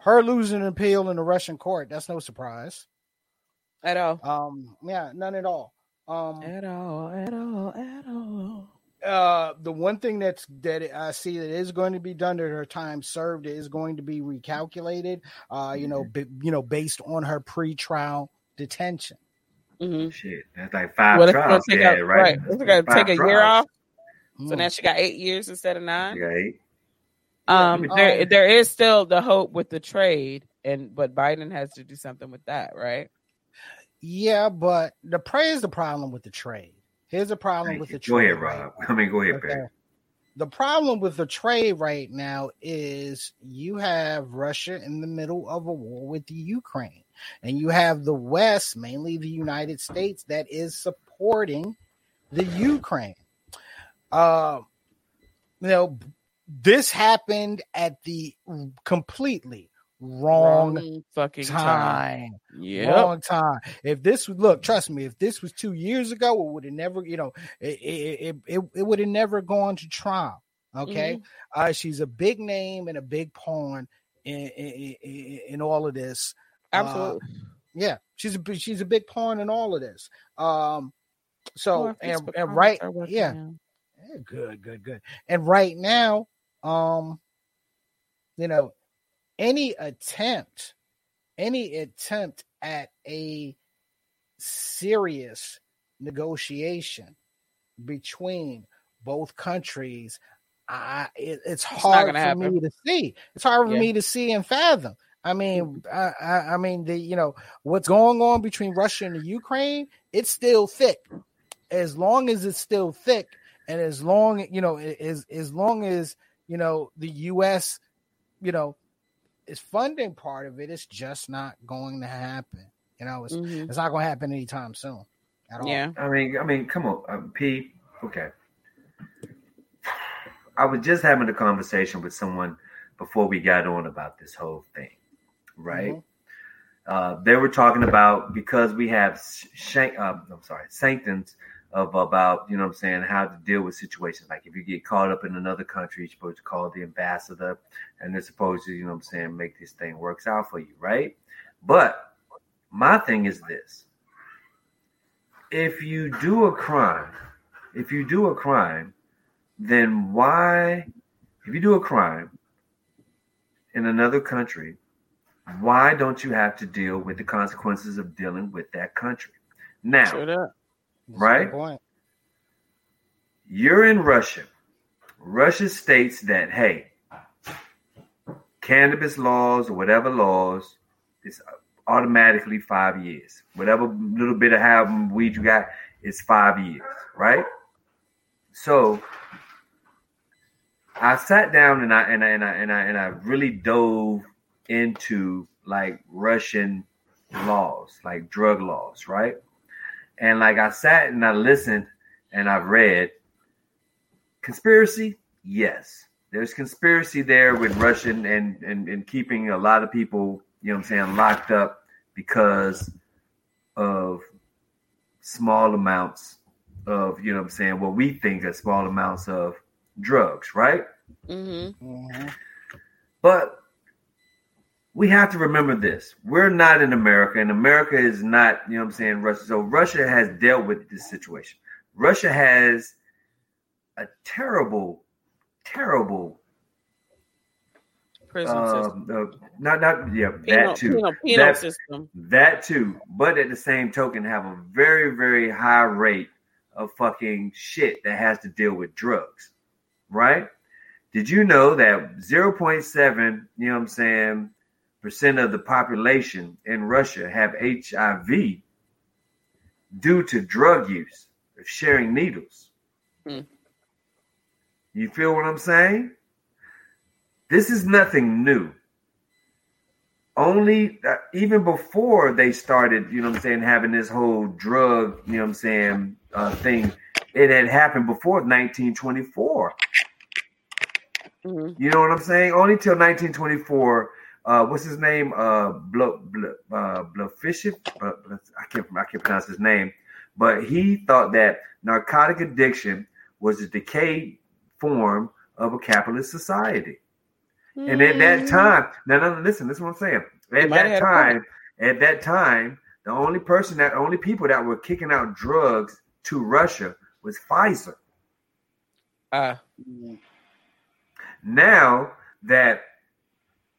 her losing an appeal in a Russian court. That's no surprise. At all. Um, yeah, none at all. Um, At all. At all. At all. uh the one thing that's that I see that is going to be done that her time served is going to be recalculated uh you know b- you know based on her pre-trial detention hmm Shit, that's like five What if trials. take Yeah, out, right. right? It's gonna take a year trials. off. So Mm. now she got eight years instead of nine. You eight. Um, Yeah, there um, there is still the hope with the trade, and but Biden has to do something with that, right? Yeah but the prayer is the problem with the trade here's the problem Thank with you. the Go trade ahead, Rob. now. I mean, go ahead, Okay. Barry. the problem with the trade right now is you have Russia in the middle of a war with the Ukraine, and you have the West, mainly the United States, that is supporting the Ukraine. Uh, you know, this happened at the completely wrong, fucking time. time. Yeah. Wrong time. If this would look, trust me, if this was two years ago, it would have never, you know, it it it, it would have never gone to trial. Okay. Uh, she's a big name and a big pawn in in, in, in all of this. Uh, Absolutely. yeah, she's a big- she's a big pawn in all of this. Um, so and, and right, yeah, now. yeah, good, good, good. And right now, um, you know, any attempt, any attempt at a serious negotiation between both countries, I it, it's hard for happen. me to see. It's hard for Yeah. me to see and fathom. I mean, I, I, I mean, the you know what's going on between Russia and the Ukraine, it's still thick. As long as it's still thick, and as long you know, as as long as you know the U.S. you know is funding part of it, it's just not going to happen. You know, it's Mhm. it's not going to happen anytime soon at all. Yeah. I mean, I mean, come on, um, P. Okay. I was just having a conversation with someone before we got on about this whole thing, right? Mhm. Uh, they were talking about because we have shank, uh, I'm sorry, sanctions of about you know what I'm saying how to deal with situations like if you get caught up in another country, you're supposed to call the ambassador, and they're supposed to you know what I'm saying make this thing works out for you, right? But my thing is this: if you do a crime, if you do a crime, then why, if you do a crime in another country, why don't you have to deal with the consequences of dealing with that country? Now, up. That's Right? you're in Russia. Russia states that, hey, cannabis laws or whatever laws is automatically five years. Whatever little bit of how weed you got is five years, right? So I sat down and I and I and I and I, and I really dove into like Russian laws, like drug laws, right? And like I sat and I listened and I read conspiracy, yes. There's conspiracy there with Russian and, and and keeping a lot of people, you know what I'm saying, locked up because of small amounts of, you know what I'm saying, what we think are small amounts of drugs, right? Mm-hmm. Mhm. But we have to remember this. We're not in America, and America is not, you know what I'm saying, Russia. So Russia has dealt with this situation. Russia has a terrible, terrible Prison system. um, uh, not not yeah, Penal, that too. penal, penal That- system. That too, but at the same token, have a very, very high rate of fucking shit that has to deal with drugs, right? Did you know that 0.7, you know what I'm saying, percent of the population in Russia have HIV due to drug use, of sharing needles? Hmm. You feel what I'm saying? This is nothing new only uh, even before they started, you know what I'm saying, having this whole drug, you know what I'm saying, uh, thing, it had happened before 1924. Mhm. You know what I'm saying? Only till 1924. Uh, what's his name? Uh, Blo, Blo, uh, Blofishev? Uh, I can't, I can't pronounce his name, but he thought that narcotic addiction was a decayed form of a capitalist society. And at that time, now, no, no, listen, this is what I'm saying. At might that time, at that time, the only person that, only people that were kicking out drugs to Russia was Pfizer. Uh, Now that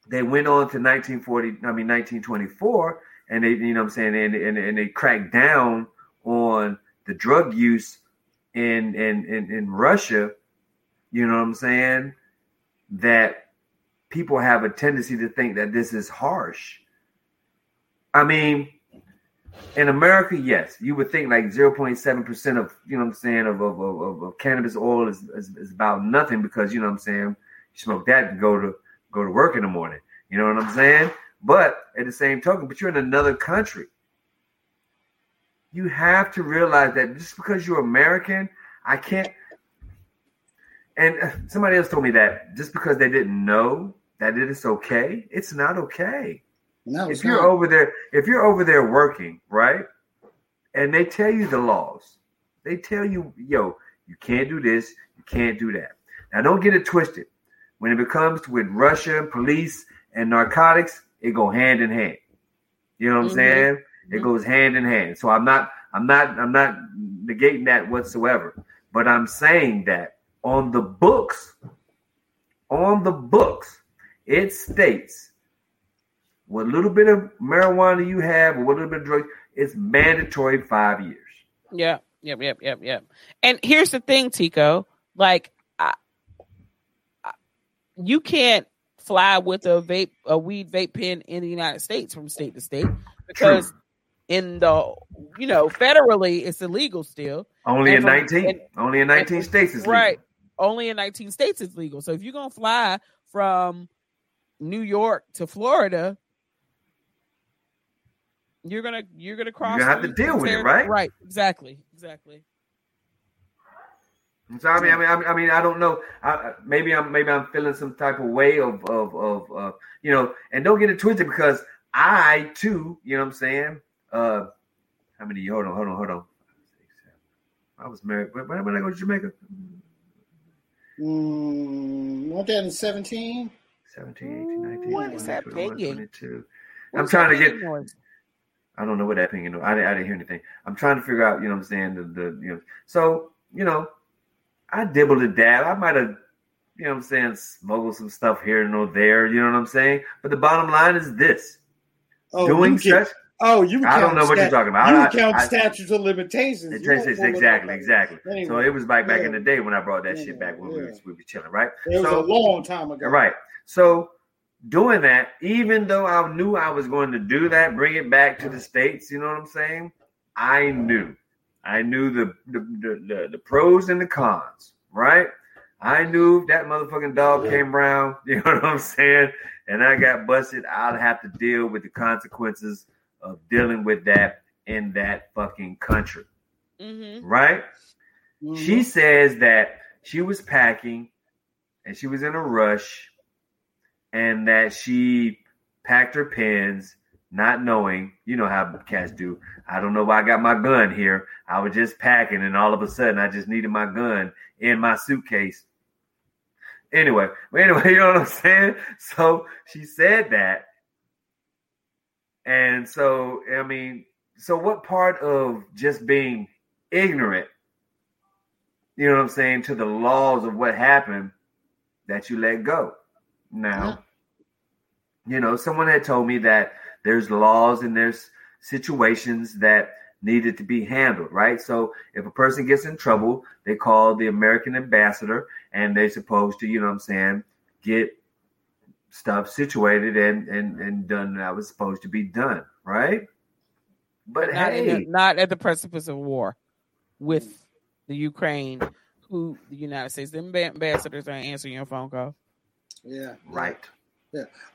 they went on to 1940, I mean 1924, and they, you know, what I'm saying, and, and, and they cracked down on the drug use in in in, in Russia. You know what I'm saying? That people have a tendency to think that this is harsh. I mean, in America, yes, you would think like 0.7% of, you know what I'm saying, of, of, of, of cannabis oil is, is, is about nothing because, you know what I'm saying, you smoke that and go to go to work in the morning. You know what I'm saying? But at the same token, but you're in another country. you have to realize that just because you're American, I can't. And somebody else told me that just because they didn't know that it is okay, it's not okay. No, if you're not. over there, if you're over there working, right, and they tell you the laws, they tell you, yo, you can't do this, you can't do that. Now, don't get it twisted. When it becomes with Russia, police, and narcotics, it go hand in hand. You know what I'm Mhm. saying? It Mhm. goes hand in hand. So I'm not, I'm not, I'm not negating that whatsoever. But I'm saying that on the books, on the books, it states what little bit of marijuana you have or what little bit of drugs, it's mandatory five years. Yeah, yep, yep, yep, yep. And here's the thing, Tico. Like, you can't fly with a vape, a weed vape pen in the United States from state to state because in the, you know, federally it's illegal still. Only And in from- 19. and- only in 19 states is legal. right. Only in 19 states is legal. So if you're gonna fly from New York to Florida, you're gonna you're gonna cross. You have to deal with it, right? Right. Exactly. Exactly. And So I mean, I mean, I mean, I mean, I don't know. I, I- maybe I'm, maybe I'm feeling some type of way of, of, of, uh, you know. And don't get it twisted because I too, you know, what I'm saying. Uh, how many? Hold on, hold on, hold on. I was married. When, when did I go to Jamaica? Mm, weren't that in 17? 17, 18, 19, What 20, is that pinging? I'm trying that to get- pinging noise? I don't know what that pinging. I, didn't- I didn't hear anything. I'm trying to figure out, you know what I'm saying, the, the you know. So, you know, I dibbled a dab. I might have, you know what I'm saying, smuggled some stuff here and or there, you know what I'm saying? But the bottom line is this. Oh, doing you such oh, you I don't know what you're talking about. You I- count I- statutes of limitations. it You takes don't it's know what exactly, exactly. Anyway, So it was back back in the day when I brought that Yeah, shit back when we yeah. was we were chilling, right? It was a long time ago. Right. So doing that, even though I knew I was going to do that, bring it back to the states. You know what I'm saying? I knew, I knew the the the, the, the pros and the cons. Right. I knew if that motherfucking dog came around. You know what I'm saying? And I got busted. I'd have to deal with the consequences of dealing with that in that fucking country. Mhm. Right. Mhm. She says that she was packing and she was in a rush and that she packed her pens not knowing, you know how cats do. I don't know why I got my gun here. I was just packing and all of a sudden I just needed my gun in my suitcase. Anyway, anyway, you know what I'm saying? So she said that. And so, I mean, so what part of just being ignorant you know what I'm saying, to the laws of what happened that you let go. Now, you know, someone had told me that there's laws and there's situations that needed to be handled, right? So if a person gets in trouble, they call the American ambassador and they're supposed to, you know what I'm saying, get stuff situated and and and done that was supposed to be done, right? But Not, in the- hey, not at the precipice of war with the Ukraine, who the United States the ambassadors are answering your phone call. Yeah. right.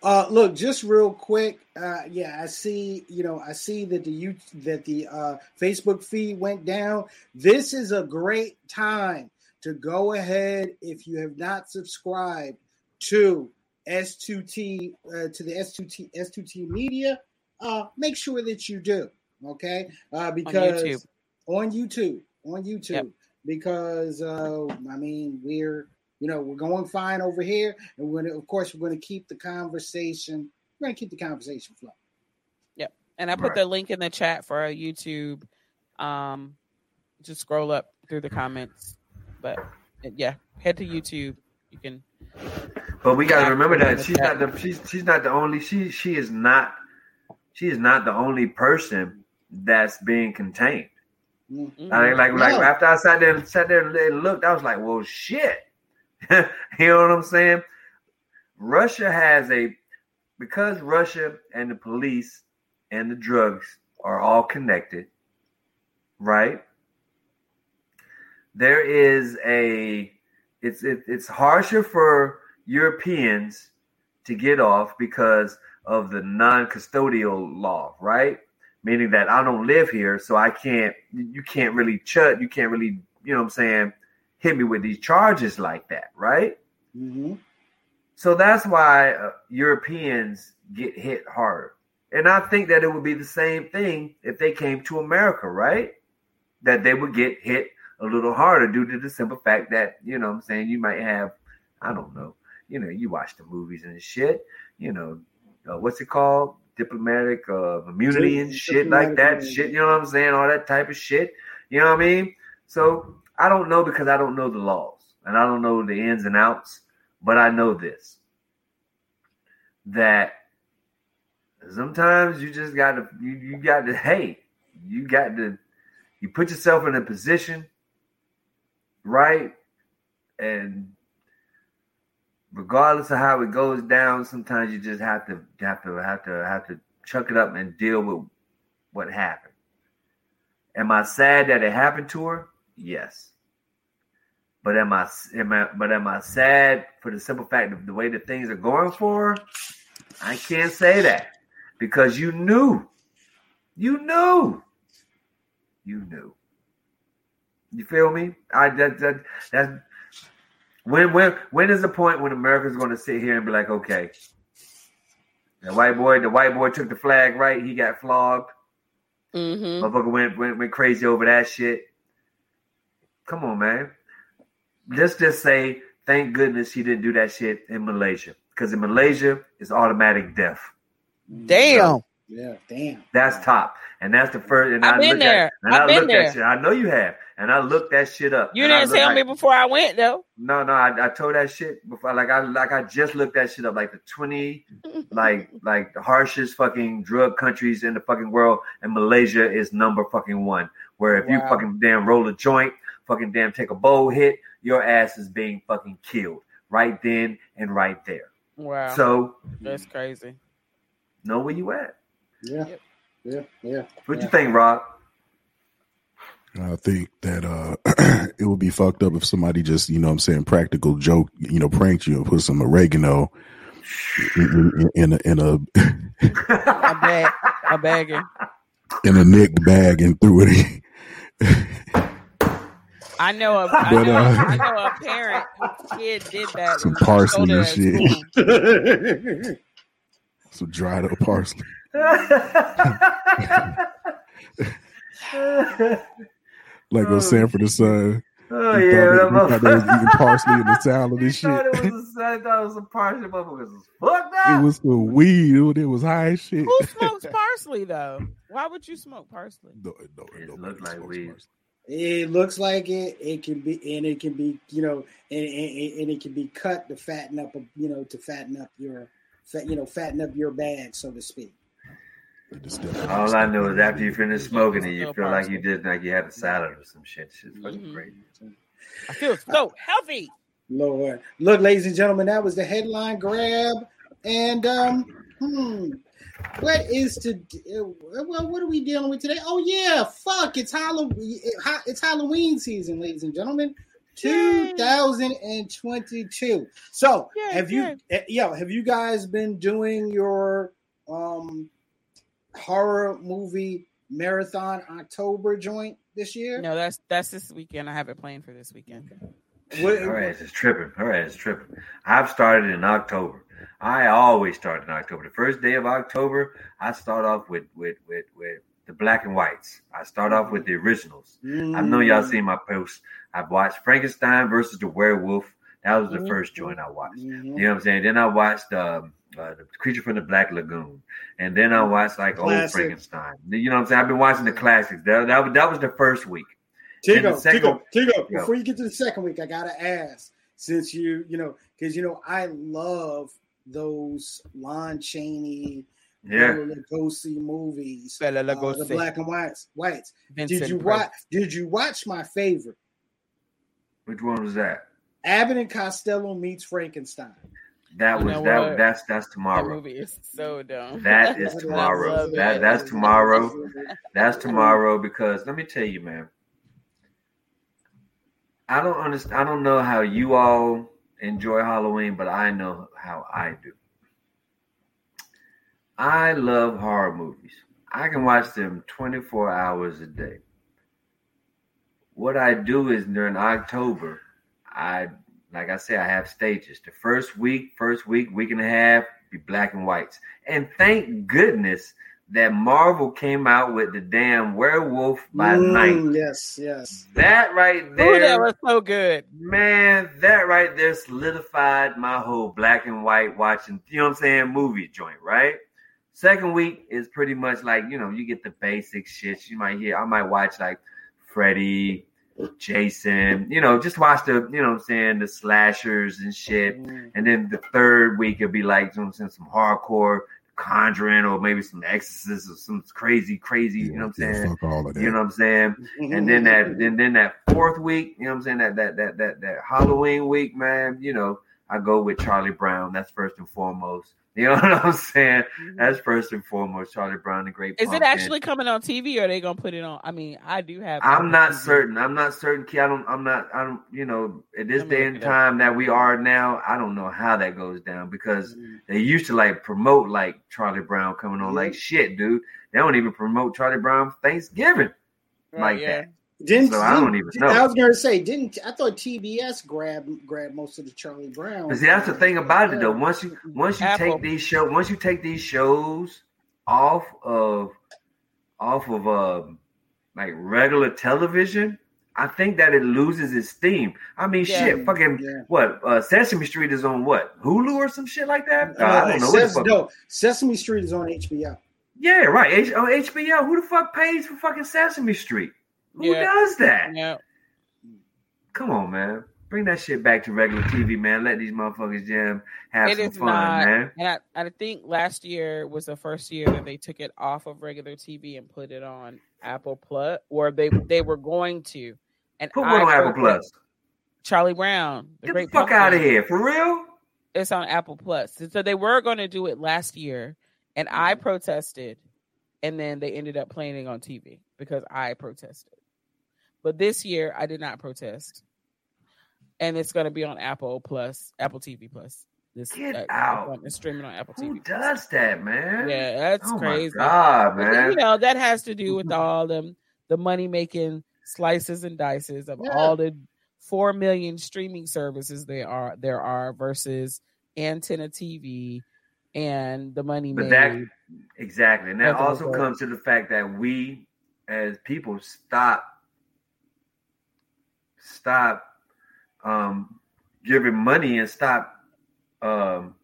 Uh, look, just real quick. Uh, yeah, I see. You know, I see that the you that the uh, Facebook feed went down. This is a great time to go ahead if you have not subscribed to S2T uh, to the S2T S2T Media. Uh, make sure that you do. Okay, uh, because YouTube. on YouTube, on YouTube, Yep. because uh, I mean we're you know we're going fine over here, and we're gonna, of course we're going to keep the conversation. We're going to keep the conversation flowing. Yep, and I put Right. the link in the chat for our YouTube. Um, just scroll up through the comments. But yeah, head to YouTube. You can. But we got to remember that yeah. she's not the she's she's not the only she she is not she is not the only person that's being contained. Mm. Mhm. Like like, like No. after I sat there and sat there and looked, I was like, well, shit. you know what I'm saying? Russia has a because Russia and the police and the drugs are all connected, right? There is a it's it, it's harsher for Europeans to get off because of the non-custodial law, right? meaning that I don't live here, so I can't. You can't really chut. You can't really, you know, what I'm saying, hit me with these charges like that, right? hmm So that's why uh, Europeans get hit harder. And I think that it would be the same thing if they came to America, right? That they would get hit a little harder due to the simple fact that, you know what I'm saying, you might have, I don't know, you know, you watch the movies and shit, you know, uh, what's it called? Diplomatic uh, immunity and shit like that. Shit, you know what I'm saying? All that type of shit. You know what I mean? So I don't know because I don't know the laws and I don't know the ins and outs, but I know this that sometimes you just got to you, you got to hey you got to you put yourself in a position right? And regardless of how it goes down sometimes you just have to have to have to have to chuck it up and deal with what happened. Am i sad that it happened to her? Yes but am I, am I but am I sad for the simple fact of the way that things are going for? I can't say that because you knew, you knew, you knew. You feel me? I that that that when when when is the point when America's going to sit here and be like, okay, the white boy, the white boy took the flag right, he got flogged. Mm-hmm. Motherfucker went, went went crazy over that shit. Come on, man. Let's just say, thank goodness he didn't do that shit in Malaysia. Because in Malaysia, it's automatic death. Damn. Yeah, damn. That's top. And that's the first. And I've I been there. At, and I've I been looked there. That shit. I know you have. And I looked that shit up. You didn't looked tell me before I went though. No, no, I, I told that shit before. Like I like I just looked that shit up. Like the twenty, like like the harshest fucking drug countries in the fucking world, and Malaysia is number fucking one. Where if you fucking damn roll a joint, fucking damn take a bowl hit, your ass is being fucking killed right then and right there. Wow. So That's crazy. know where you at. Yeah, Yep. yeah, yeah. What yeah. you think, Rob? I think that uh it would be fucked up if somebody just, you know what I'm saying, practical joke, you know, pranked you and put some oregano in, in, in a in a A bag, a bagger. in a Nick bag and threw it in. I know a, I But, know, uh, I know a parent whose kid did that. Some parsley and shit. school. Some dried up parsley. Like Oh, on Sanford and Son. Oh He yeah, that thought, they, he thought they was motherfucker. eating parsley in the salad and He shit. thought it was a, I thought it was a parsley motherfuckers was fucked It was some weed. It was, it was high shit. Who smokes parsley though? Why would you smoke parsley? No, no, It looked like weed. parsley. It looks like it. It can be, and it can be, you know, and, and, and it can be cut to fatten up, you know, to fatten up your, you know, fatten up your bag, so to speak. All I know is after you finish smoking it, you feel like you did like you had a salad or some shit. Shit's fucking Mhm. crazy. I feel so healthy. Lord, look, ladies and gentlemen, that was the headline grab, and um, hmm, what is to well, what are we dealing with today? Oh yeah, fuck, it's Halloween. It's Halloween season, ladies and gentlemen. 2022. So, Yay, have you, yay. eh, yeah, have you guys been doing your um horror movie marathon October joint this year? No, that's that's this weekend. I have it planned for this weekend. What- All right, it's tripping. All right, it's tripping. I've started in October. I always start in October. The first day of October, I start off with with with with the black and whites. I start off with the originals. I know y'all Mm. seen my posts. I've watched Frankenstein versus the Werewolf. That was the Mhm. first joint I watched. Mhm. You know what I'm saying? Then I watched um, uh, the Creature from the Black Lagoon, and then I watched like old Frankenstein. You know what I'm saying? I've been watching the classics. That that, was- that was the first week. Tico, second- Tico, Tico. Before you get to the second week, I gotta ask, since you, you know, because you know, I love those Lon Chaney, Yeah. Bela Lugosi movies, Bela uh, the black and whites. Whites. Vincent Did you watch? Did you watch my favorite? Which one was that? Abbott and Costello meets Frankenstein. That You was that. what? That's that's That tomorrow. movie is so dumb. That is tomorrow. That that's tomorrow. That's tomorrow because let me tell you, man. I don't understand. I don't know how you all enjoy Halloween, but I know how I do. I love horror movies. I can watch them 24 hours a day. What I do is during October, I like I said, I have stages. The first week, first week, week and a half, be black and whites. And thank goodness that Marvel came out with the damn werewolf by Mm, night. Yes, yes. That right Ooh, that was so good. man, that right there solidified my whole black and white watching, you know what I'm saying, movie joint, right? Second week is pretty much like, you know, you get the basic shit. You might hear, I might watch like Freddy, Jason, you know, just watch the, you know what I'm saying, the slashers and shit. Mm. And then the third week it'll be like, you know what I'm saying, some hardcore conjuring or maybe some exorcist or some crazy, crazy, you know what I'm Yeah, saying? Fuck all of that. You know what I'm saying? Mm-hmm. And then that then then that fourth week, you know what I'm saying? That that that that that Halloween week, man, you know, I go with Charlie Brown. That's first and foremost. You know what I'm saying? That's first and foremost. Charlie Brown, the great. Is it actually coming on TV or are they gonna put it on? I mean, I do have. I'm not TV. certain. I'm not certain. Key. I don't. I'm not. I don't. You know, at this day and time that we are now, I don't know how that goes down because Mm. they used to like promote like Charlie Brown coming on like shit, dude. They don't even promote Charlie Brown Thanksgiving Right, like yeah. that. Didn't, So I don't even know. I was going to say, didn't I thought TBS grabbed grabbed most of the Charlie Brown? But see, that's the thing about it though. Once you once you Apple. take these show once you take these shows off of off of um like regular television, I think that it loses its steam. I mean, Yeah. shit, fucking Yeah. what? Uh, Sesame Street is on what? Hulu or some shit like that? Uh, Uh, I don't know Ses- no, Sesame Street is on HBO. Yeah, right. H- on HBO. Who the fuck pays for fucking Sesame Street? Who Yeah. does that? Yeah. Come on, man. Bring that shit back to regular TV, man. Let these motherfuckers jam, have It some fun, not. man. And I, I think last year was the first year that they took it off of regular TV and put it on Apple Plus, or they they were going to. And Put one on Apple Plus. Charlie Brown, the Get the fuck Pumpkin. out of here. For real? It's on Apple Plus. So they were going to do it last year, and I protested, and then they ended up playing it on TV because I protested. But this year, I did not protest, and it's going to be on Apple Plus, Apple TV Plus. This Get uh, out. It's streaming on Apple TV. Who TV. does that, man? Yeah, that's oh crazy. my god, then, man. you know that has to do with all them the money making slices and dices of Yeah. all the four million streaming services there are there are versus antenna TV and the money But made. that exactly, and that also comes to the fact that we, as people, stop stop um, giving money and stop um,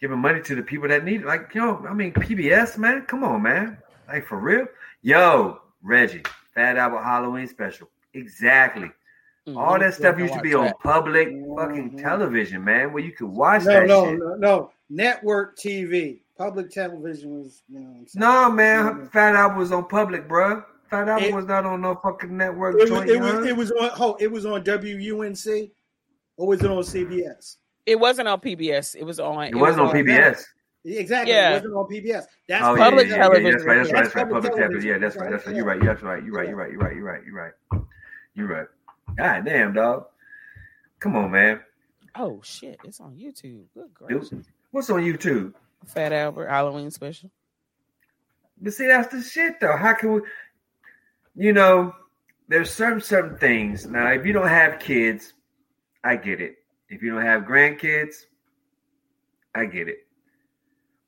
giving money to the people that need it. Like, yo, I mean, PBS, man, come on, man, like for real. Yo, Reggie, Fat Albert Halloween special, exactly. Mhm. All that stuff used to watch be on that. public Mhm. fucking television, man, where you could watch No, that no, shit. no, no. Network TV, public television was, you know. What I'm? No, man, Mhm. Fat Albert was on public, bruh. Fat Albert It- was not on no fucking network It was, joint. it was, it was on. Oh, it was on WUNC, or was it on CBS? It wasn't on PBS. It was on. it wasn't on was PBS. Exactly, Yeah. it wasn't on PBS. That's Oh Public yeah, yeah, yeah. That's right. That's right. That's right. Public public television. Yeah, that's right. That's right. You're right. That's right. You're right. You're right. You're right. You're right. You're right. You're right. God damn, dog. Come on, man. Oh shit! It's on YouTube. Good gracious! what's on YouTube? Fat Albert Halloween special. But see, that's the shit, though. How can we? You know, there's certain certain things. Now, if you don't have kids, I get it. If you don't have grandkids, I get it.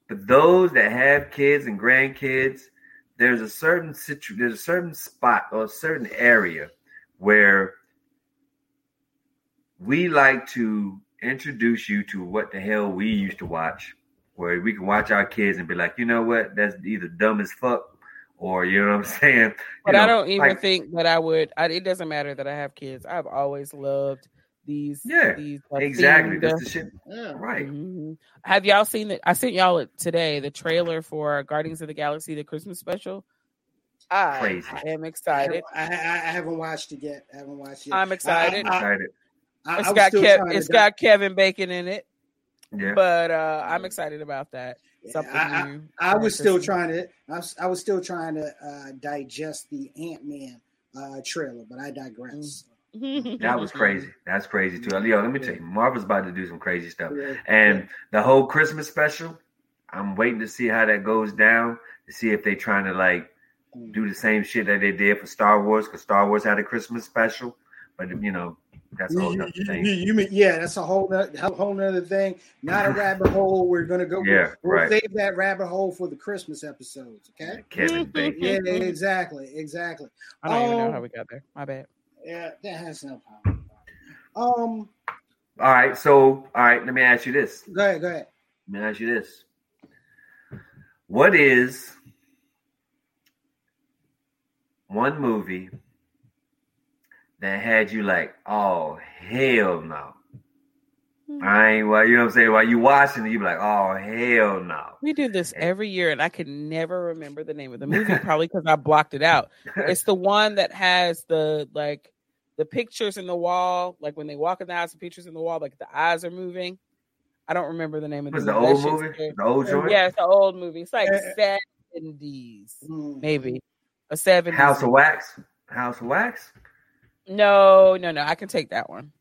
But those that have kids and grandkids, there's a certain situ, there's a certain spot or a certain area where we like to introduce you to what the hell we used to watch, where we can watch our kids and be like, you know what, that's either dumb as fuck, or you know what I'm saying. But You I don't even like- think that I would. I, it doesn't matter that I have kids. I've always loved these. Yeah, these uh, exactly. That's the shit. Yeah. Right. Mhm. Have y'all seen it? I sent y'all today. The trailer for Guardians of the Galaxy, the Christmas special. I Crazy. am excited. I, I haven't watched it yet. I haven't watched it. I'm excited. I, I, Excited. I, It's I got still Kev, trying to it's di- got Kevin Bacon in it, Yeah. but uh I'm excited about that. Something I, I, new. I for was still Christmas. trying to. I was, I was still trying to uh, digest the Ant Man uh, trailer, but I digress. That was crazy. That's crazy too. Yo, let me tell you, Marvel's about to do some crazy stuff. And the whole Christmas special, I'm waiting to see how that goes down to see if they're trying to like do the same shit that they did for Star Wars because Star Wars had a Christmas special. But you know, that's a whole You, other you, thing. you- you mean yeah? That's a whole nother, whole nother thing. Not a rabbit hole. We're gonna go. Yeah, we'll right. save that rabbit hole for the Christmas episodes. Okay. Kevin Bacon. Yeah, exactly, exactly. I don't even know Um, how we got there. My bad. Yeah, that has no problem. Um, All right, so all right, let me ask you this. go ahead, go ahead. Let me ask you this. What is one movie that had you like, oh hell no. I ain't well, you know what I'm saying? While you watching it, you be like, oh hell no. We do this every year, and I can never remember the name of the movie, probably because I blocked it out. It's the one that has the like the pictures in the wall, like when they walk in the house, the pictures in the wall, like the eyes are moving. I don't remember the name of the Was the old movie? scary. The old joint? Yeah, it's the old movie. It's like seventies, Mm. maybe a seventies. House of Wax? House of Wax? No, no, no. I can take that one.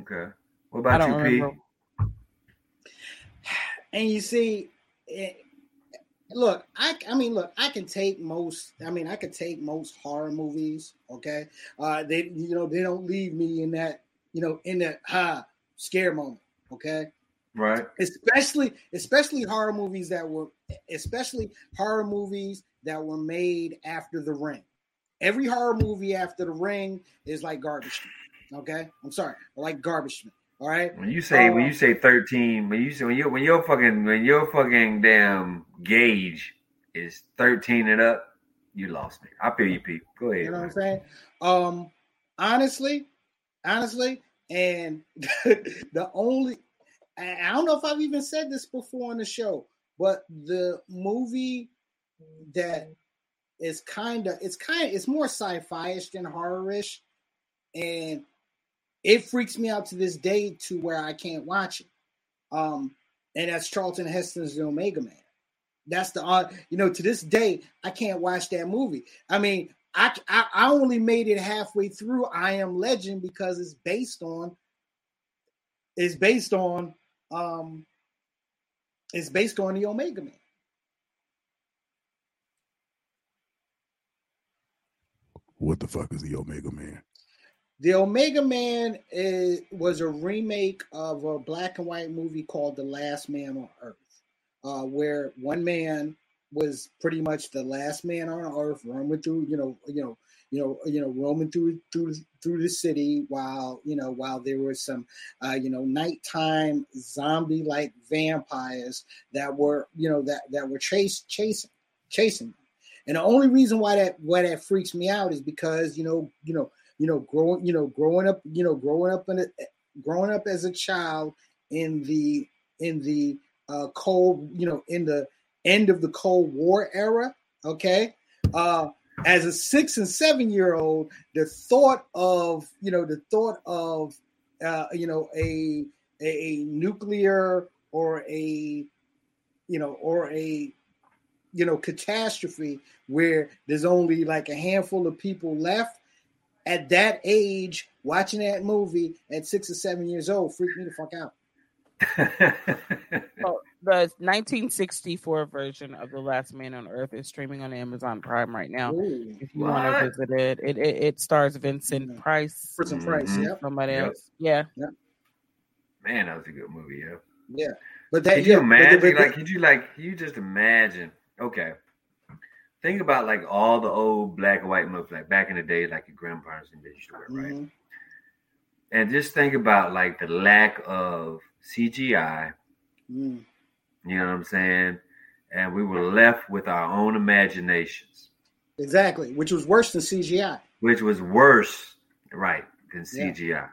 Okay. What about don't you, P? And you see, it, look, I, I mean, look, I can take most. I mean, I could take most horror movies. Okay, uh, they, you know, they don't leave me in that, you know, in that high scare moment. Okay, Right. especially especially horror movies that were especially horror movies that were made after the ring every horror movie after the ring is like garbage okay i'm sorry like garbage all right When you say when Uh, you say thirteen, when you say when you when your fucking when your fucking damn gauge is thirteen and up, you lost me. I feel you, Pete. Go ahead. you know what i'm saying um honestly honestly and the only I don't know if I've even said this before on the show, but the movie that is kind of it's kind of it's more sci-fi-ish than horror-ish, and it freaks me out to this day to where I can't watch it. Um, and that's Charlton Heston's The Omega Man. That's the uh, you know to this day I can't watch that movie. I mean, I, I I only made it halfway through I Am Legend because it's based on it's based on um it's based on the Omega Man. What the fuck is the Omega Man? The Omega Man is, was a remake of a black and white movie called The Last Man on Earth, uh, where one man was pretty much the last man on Earth, roaming through, you know, you know, you know, you know, roaming through through through the city while you know while there was some, uh, you know, nighttime zombie-like vampires that were, you know, that that were chase chasing chasing. them. And the only reason why that why that freaks me out is because you know, you know, you know, growing, you know, growing up, you know, growing up in a, growing up as a child in the in the uh, cold, you know, in the end of the Cold War era. Okay, uh, as a six and seven year old, the thought of you know the thought of uh, you know a, a nuclear or a you know or a you know catastrophe where there's only like a handful of people left at that age watching that movie at six or seven years old freaked me the fuck out So the 1964 version of The Last Man on Earth is streaming on Amazon Prime right now. Ooh, If you want to visit it, it it, it stars Vincent Mhm. Price, Vincent some price yep somebody Yep. else. Yeah, Man, that was a good movie, yeah. yeah but that Could you yeah, but- imagine? but- like, could you like? Could you just imagine? Okay, think about like all the old black and white movies, like back in the day, like your grandparents and used to wear, right? Mhm. And just think about like the lack of CGI. Mm. You know what I'm saying? And we were left with our own imaginations, exactly which was worse than cgi which was worse, right, than Yeah. CGI.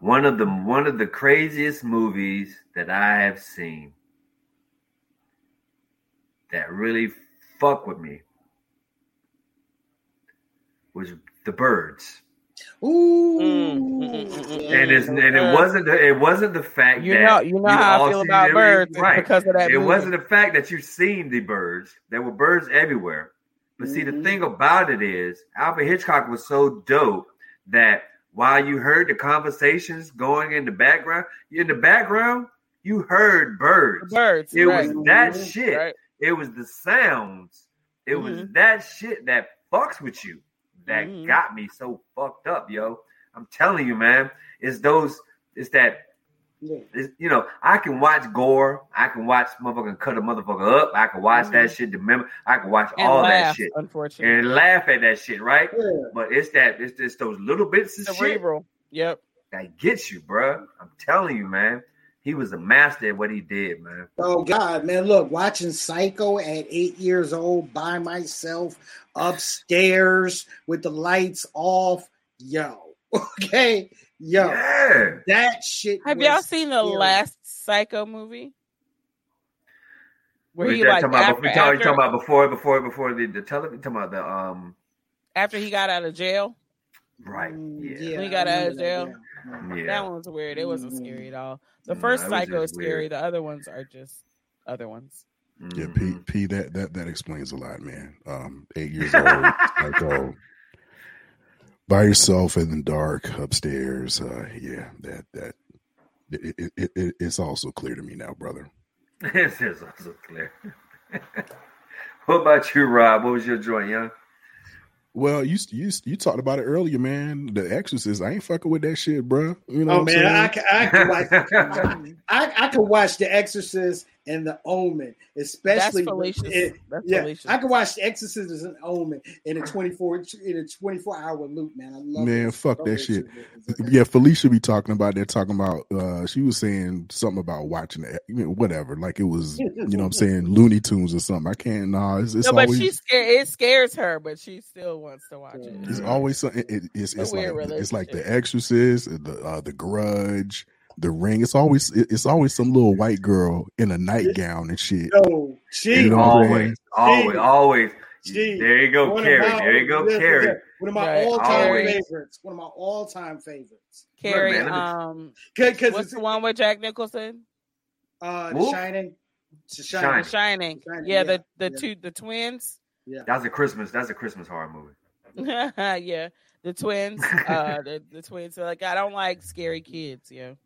One of the one of the craziest movies that I have seen that really fuck with me was The Birds. Ooh. And it's and it wasn't the, it wasn't the fact you that know you know how all I feel about birds right. because of that. it movie. wasn't the fact that you've seen the birds. There were birds everywhere. But see, the Mhm. thing about it is, Alfred Hitchcock was so dope that while you heard the conversations going in the background, in the background, You heard birds. Birds. It right. was that Mhm. shit. Right. It was the sounds. It was Mhm. that shit that fucks with you that Mhm. got me so fucked up, yo. I'm telling you, man. It's those. It's that. Yeah. It's, you know, I can watch gore. I can watch motherfucker cut a motherfucker up. I can watch that Mhm. shit. Remember, I can watch And all laugh, that shit Unfortunately. and laugh at that shit, right? Yeah. But it's that. It's just those little bits of shit Yep. that gets you, bruh. I'm telling you, man. He was a master at what he did, man. Oh God, man! Look, watching Psycho at eight years old by myself upstairs with the lights off, yo. Okay, yo, Yeah. that shit. Have was y'all seen the last Psycho movie? Where Was he like talking about, after, before, you talking, after, talking about before before before the, the television talking about the um after he got out of jail? Right Mm, yeah When he got I out of jail? that, yeah. yeah, That one was weird. It wasn't scary at all. The first it was Psycho is scary. weird. The other ones are just other ones. Yeah. P P that that that explains a lot, man. Um, eight years old, psycho, by yourself in the dark upstairs. Uh, yeah, that that it, it, it, it it's also clear to me now, brother. this is also clear. what about you, Rob? What was your joint, young? Well, you you you talked about it earlier, man. The Exorcist. I ain't fucking with that shit, bro. You know Oh man, I, I can watch. I, I can watch The Exorcist and The Omen, That's especially. fallacious. it- That's yeah, fallacious. I can watch The Exorcist and The Omen in a twenty four in a twenty four hour loop, man. I love Man, it. fuck Love that shit. Okay. Yeah, Felicia be talking about that. Talking about uh, she was saying something about watching it, whatever. Like it was, you know, what I'm saying Looney Tunes or something. I can't. Nah, it's, it's no, but always she's scared. It scares her, but she still wants to watch it. it's always something. It, it's A it's weird like it's like the. Exorcist, the uh, the Grudge, the Ring. It's always it's always some little white girl in a nightgown and shit. No, she. You know what always, saying? always, always. Gee, There you go, Carrie. my- There you go, listen, Carrie. yeah, One of my Right. all time Always. favorites. One of my all time favorites. Carrie, man, um, Because what's it's the one with Jack Nicholson? uh, The Shining. The Shining. Shining. The Shining. Shining, Yeah, yeah, the the yeah. two the twins. Yeah, that's a Christmas. That's a Christmas horror movie. yeah, the twins. Uh, the, the twins. So like, I don't like scary kids. Yeah, Now, I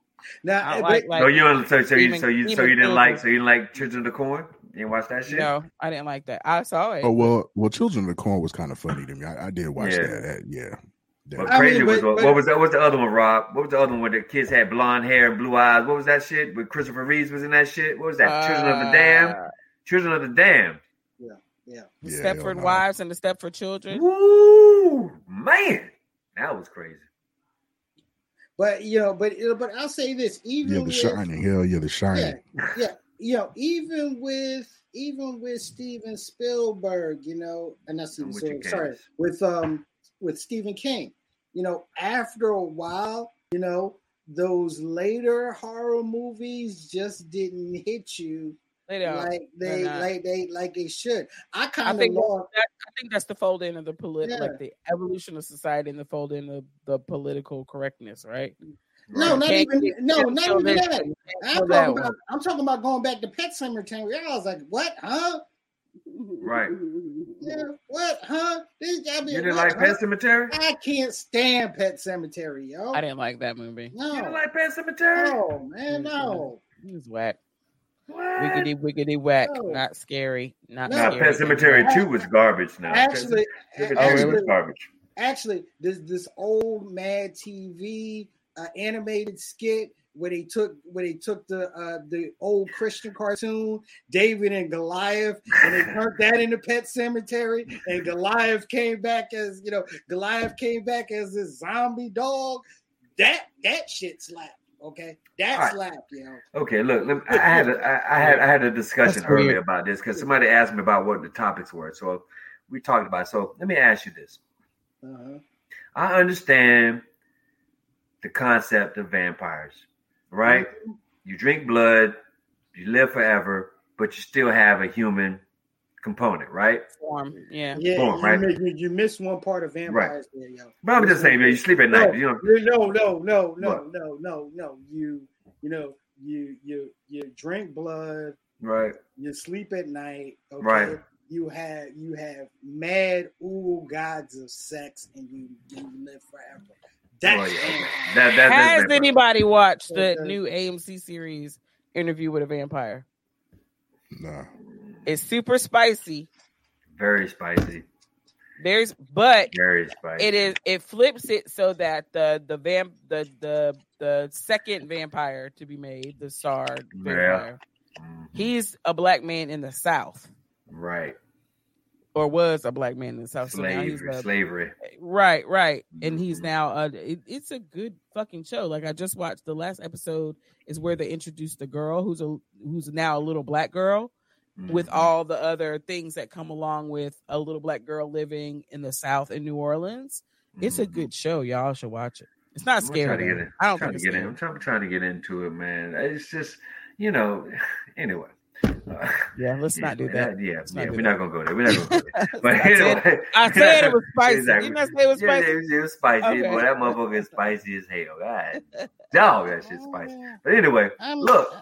don't but- like like. so you don't- so, so you so you so you didn't like so you didn't like Children of the Corn? You didn't watch that shit? no, I didn't like that. I saw it. Oh well, well, Children of the Corn was kind of funny to me. I, I did watch Yeah. that. that. Yeah, That- What I crazy mean, was but- what, but- what was that? What's the other one, Rob? What was the other one where the kids had blonde hair and blue eyes? What was that shit? With Christopher Reeves was in that shit. What was that? Children of the Damned. Uh, Children of the Damned. the Yeah, Stepford. Wives and the Stepford Children. Woo, man, that was crazy. But you know, but but I'll say this: even yeah, The with, Shining. Hell yeah, The Shining. yeah, you know, even with even with Steven Spielberg, you know, and that's Steven with Spielberg, sorry, with um with Stephen King, you know, after a while, you know, those later horror movies just didn't hit you They don't. like they like they like they should. I I kind of think that, I think that's the fold in of the polit, Yeah. like the evolution of society and the fold in of the political correctness, right? No, Right. not Can't even keep- no, can't even this that. I'm talking that about. I'm talking about going back to Pet Sematary. I was like, what, huh? Right. Yeah, what, huh? This gotta be You didn't what, like Pet huh? Cemetery? I can't stand Pet Sematary, yo. I didn't like that movie. No, You didn't like Pet Sematary? no, man, no. It was whack. What? Wiggity wiggity whack. No. Not scary. Not No. Nah, scary. Pet Sematary Two was garbage. Now Actually, Pet Oh, Cemetery was garbage. actually, this this old Mad TV uh, animated skit where they took where they took the uh, the old Christian cartoon David and Goliath and they turned that into Pet Sematary and Goliath came back as you know Goliath came back as this zombie dog. That that shit slapped. Okay, that All right. slapped, you know. Okay, look, let me, I had a, I, I had I had a discussion That's weird. earlier about this because somebody asked me about what the topics were. So we talked about. It. So let me ask you this: Uh-huh. I understand the concept of vampires, right? You drink blood, you live forever, but you still have a human component, right? Form. Yeah. Yeah, Boom, you, right? mi- you, you missed one part of vampires there, yo. But I'm just saying, man, you sleep at night, you know. No, no, no, no, What? no, no, no. You, you know, you, you, you drink blood. Right. You sleep at night. Okay? Right. You have, you have mad ooh gods of sex, and you, you live forever. That's Oh, yeah, okay. That, that, Has vampire. anybody watched the new AMC series Interview with a Vampire. Nah. It's super spicy. Very spicy. There's but Very spicy. it is it flips it so that the the vamp the the the second vampire to be made, the star vampire, Mhm. he's a black man in the South. Right. Or was a black man in the South. So Slavery. a, Slavery. Right, right. And he's now uh it, it's a good fucking show. Like I just watched the last episode is where they introduced the girl who's a who's now a little black girl with Mhm. all the other things that come along with a little black girl living in the South in New Orleans. It's a Mhm. good show. Y'all should watch it. It's not I'm trying scary. I don't trying think to get in. I'm trying, trying to get into it, man. It's just, you know, anyway. Uh, Yeah, let's not do that. Yeah, Let's not yeah, we're that. not gonna go there. We're not gonna go there. But I said, I said it was spicy. Exactly. Didn't say it was Yeah, spicy? it was, it was spicy, Okay. but that motherfucker is spicy as hell. God, dog, that shit's spicy. Oh, But anyway, I'm- look.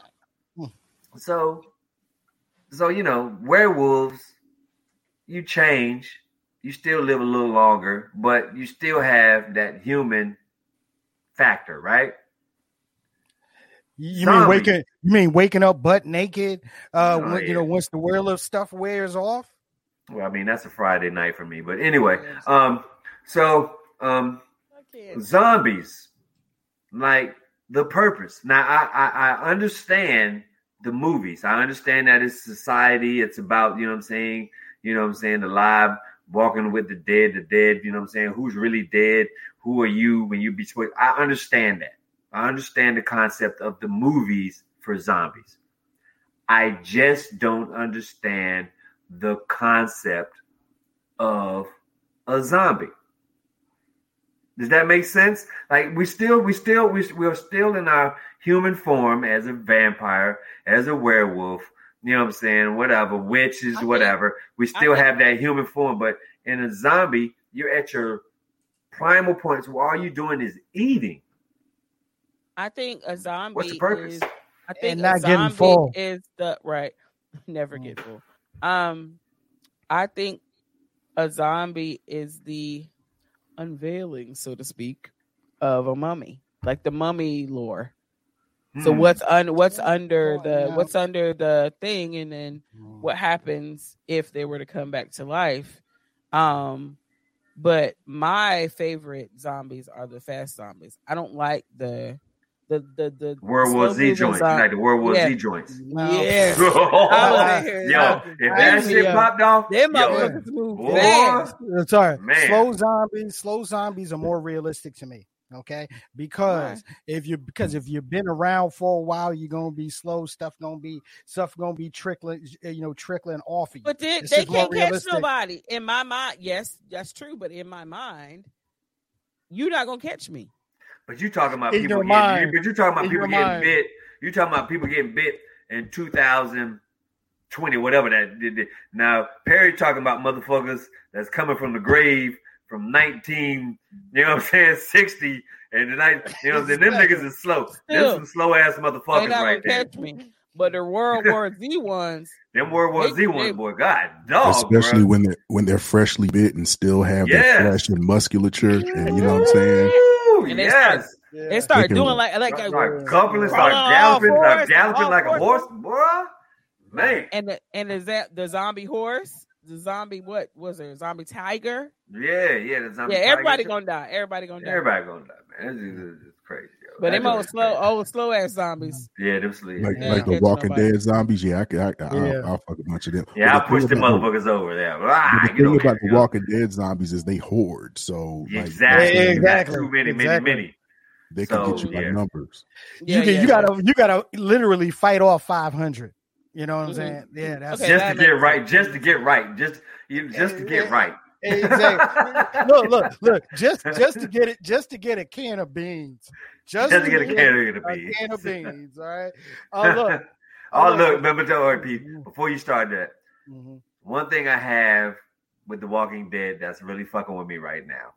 So, so you know, werewolves, you change, you still live a little longer, but you still have that human factor, right? You mean waking? You mean waking up butt naked? Uh, Oh, when, you know, once the werewolf stuff wears off. Well, I mean, that's a Friday night for me, but anyway, um, so um, zombies, like the purpose. Now, I, I I understand the movies. I understand that it's society. It's about you know what I'm saying. You know what I'm saying. The live walking with the dead, the dead. You know what I'm saying. Who's really dead? Who are you when you be? I understand that. I understand the concept of the movies for zombies. I just don't understand the concept of a zombie. Does that make sense? Like we still, we still, we, we're still in our human form as a vampire, as a werewolf. You know what I'm saying? Whatever, witches, I think- whatever. We still think- have that human form, but in a zombie, you're at your primal points where all you're doing is eating. I think a zombie What's the purpose? is I think And a not getting zombie full. is the right. Never Mm. get full. Um, I think a zombie is the unveiling, so to speak, of a mummy, like the mummy lore. So Hmm. what's un what's under the what's under the thing, and then what happens if they were to come back to life? Um, but my favorite zombies are the fast zombies. I don't like the the the the World War Z slow-moving joints, zom- like the World War Yeah. Z joints. Yeah. Yo, I was in here if that shit yo. popped off, Them yo, motherfuckers move fast. Uh, Sorry, Man. slow zombies. Slow zombies are more realistic to me. Okay, because if you because if you've been around for a while, you're gonna be slow. Stuff gonna be stuff gonna be trickling. You know, trickling off of you. But they, they can't catch realistic. nobody. In my mind, yes, that's true. But in my mind, you're not gonna catch me. But you talking about In people getting, mind. but you talking about In people getting mind. bit. You're talking about people getting bit in 2020, whatever that did. Now Perry talking about motherfuckers that's coming from the grave from 19, you know what I'm saying, 60, and the night, you know, what I'm saying, them niggas is slow. Them some slow ass motherfuckers not right gonna there. catch me. But the World War Z ones, Them World War They- Z ones, they- boy, God, dog, Especially bruh. when they're when they're freshly bit and still have Yeah. that flesh and musculature, and you know what I'm saying. Ooh, And they start- yes. Yeah. they start They can- doing like like Start, a, start coupling, start Rolling all galloping, start galloping all like a horse, boy. Man, and the, and is that the zombie horse, the zombie what was it? Zombie tiger? yeah, yeah. The zombie yeah, everybody tiger gonna die. Everybody gonna die. Everybody gonna die, man. It's, it's, it's crazy, yo. But That them old slow, old slow ass zombies. Yeah, them sleep. Like Yeah, like the Walking nobody. Dead zombies, yeah, I, could- I, I, Yeah. I'll, I'll fuck a bunch of them. Yeah, I But the pushed the thing about- motherfuckers over there. Ah, but get the thing over about here, the. Walking Dead zombies is they hoard, so like, Exactly, Yeah, exactly, Too many, exactly. many, many. they can get you by yeah. numbers. Yeah, you can, yeah, you yeah. gotta you gotta literally fight off 500. You know what I'm Mhm. saying? Yeah, that's Okay, just that to get right, just to get right, just you, just to get right. Exactly. look, look, look. Just just to get it, just to get a can of beans. Just, Just to get a can of a beans. can of beans. All right. Oh look. oh look. look, remember to RP before you start that. Mhm. One thing I have with The Walking Dead that's really fucking with me right now.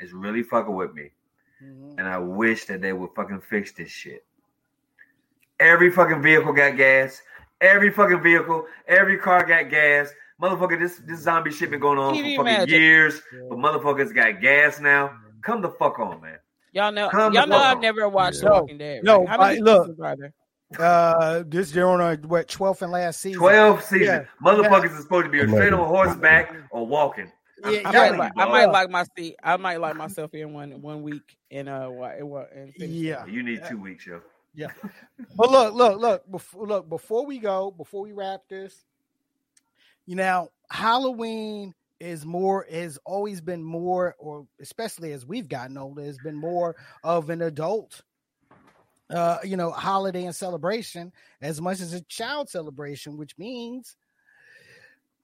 It's really fucking with me. Mhm. And I wish that they would fucking fix this shit. Every fucking vehicle got gas. Every fucking vehicle, every car got gas. Motherfucker, this this zombie shit been going on TV for fucking magic. years. But motherfuckers got gas now. Come the fuck on, man. Y'all know, Come y'all know I've on. never watched The No, Walking Dead. no, right? How many I- look. seasons are there? Uh, this they're on a what twelfth and last season. 12 season. Yeah. Motherfuckers is supposed to be I love straight on horseback or walking. Yeah, I might, like, I might like my seat. I might like myself in one one week in uh what in what in Yeah. You need two weeks, yo. Yeah, but look, look, look, before, look, before we go, before we wrap this, you know, Halloween is more has always been more, or especially as we've gotten older, has been more of an adult uh, you know, holiday and celebration as much as a child celebration, which means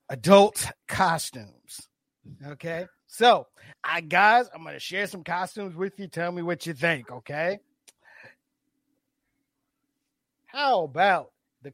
adult costumes. Okay. So I guys, I'm gonna share some costumes with you. Tell me what you think, okay? How about the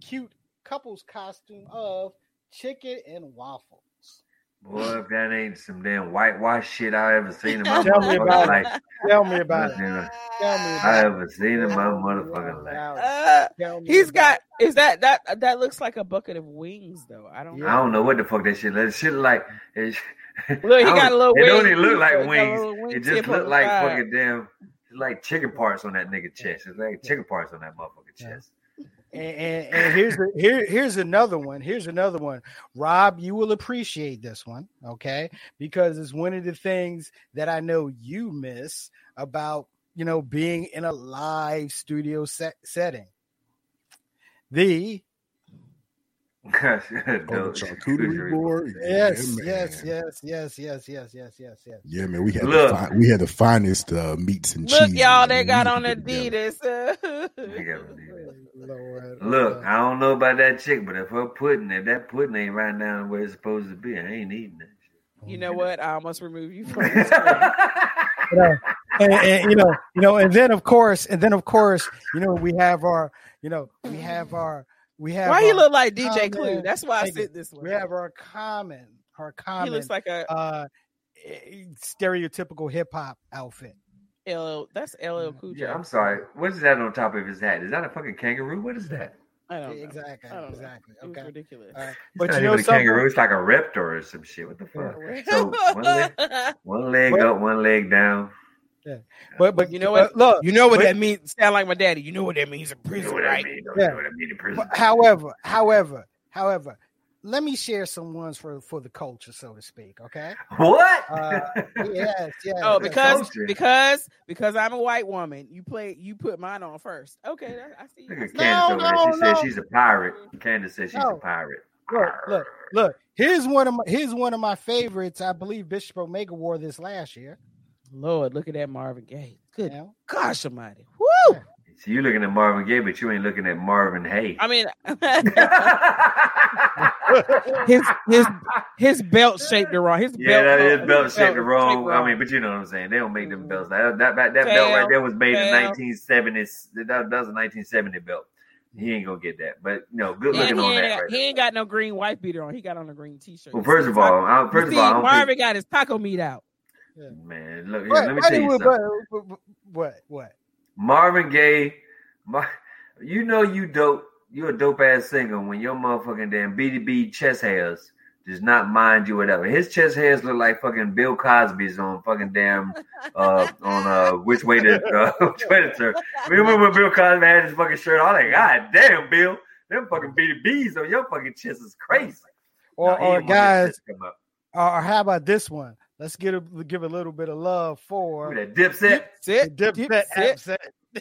cute couples costume of chicken and waffles? Boy, if that ain't some damn whitewash shit I ever seen in my Tell me motherfucking about life. Tell me about it. Tell me I about it. ever seen in my motherfucking life. Uh, Tell me he's about got is that that that looks like a bucket of wings though. I don't Yeah. I don't know what the fuck that shit. That shit like it, Look, he got a little It don't even look like wings. little It just tip on look like fucking damn, it's like chicken parts on that nigga chest. It's like chicken parts on that motherfucking Yeah. chest. And, and, here's here here's another one. Here's another one. Rob, you will appreciate this one, okay? Because it's one of the things that I know you miss about you know being in a live studio set, setting. The Oh, No, charcuterie board. yes, yeah, yes, yes, yes, yes, yes, yes, yes, yes. Yeah, man. We had Look. the fi- we had the finest uh, meats and Look, cheese. y'all, they got on Adidas. Lord, Look, I don't know about that chick, but if her pudding, if that pudding ain't right down where it's supposed to be, I ain't eating that you know what? I almost remove you from shit. this. screen. you know, and, and, you know, you know, and then of course, and then of course, you know, we have our, you know, we have our, we have. Why he look like DJ common- Clue? That's why I Thank you. sit this way. We have our common, our common. He looks like a uh, eh, stereotypical hip hop outfit. LL. That's LL Cool J. yeah, I'm sorry. What is that on top of his hat? Is that a fucking kangaroo? What is that? I don't know. Exactly, I don't exactly. It was Okay, ridiculous. All right. It's but not you know even a something. kangaroo. It's like a raptor or some shit. What the fuck? So one leg, one leg up, one leg down. But but You know what? but look, you know what but- that means? Sound like my daddy. You know what that means in You know prison, what I right? mean? You Yeah. know what I mean in prison. But however, however, however, let me share some ones for for the culture, so to speak. Okay. What? Uh, yes, yes. Oh, because culture. because because I'm a white woman. You play. You put mine on first. Okay, that- I see. Look I. Candace over there. no, She said no. she's a pirate. Candace says she's No. a pirate. look, look, look. Here's one of my here's one of my favorites. I believe Bishop Omega wore this last year. Lord, look at that Marvin Gaye. Good You know? gosh Almighty. Woo! So you looking at Marvin Gaye, but you ain't looking at Marvin Hay. I mean, his his his belt shaped the wrong. His yeah, belt, that is his belt shaped the was wrong. I mean, but you know what I'm saying. They don't make them belts. That that that, that belt right there was made in fam. 1970s. That, that was a 1970 belt. He ain't gonna get that. But no, good And looking he, on that. got, Right he there. ain't got no green wife beater on. He got on a green t-shirt. Well, first of all, I, first you of all, see, don't Marvin think, got his taco meat out. Man. Look, What, let me tell you what, something. what, what? Marvin Gaye, Mar- you know you dope. You a dope ass singer when your motherfucking damn BDB chest hairs does not mind you whatever. His chest hairs look like fucking Bill Cosby's on fucking damn uh on uh which way to uh, which way to turn. Remember when Bill Cosby had his fucking shirt on? Like, God damn, Bill, them fucking BDBs on your fucking chest is crazy. Or, he or ain't want his guys, chest to come up. or how about this one? Let's get a, give a little bit of love for Look at that dipset. the Sit, Dipset sit. upset.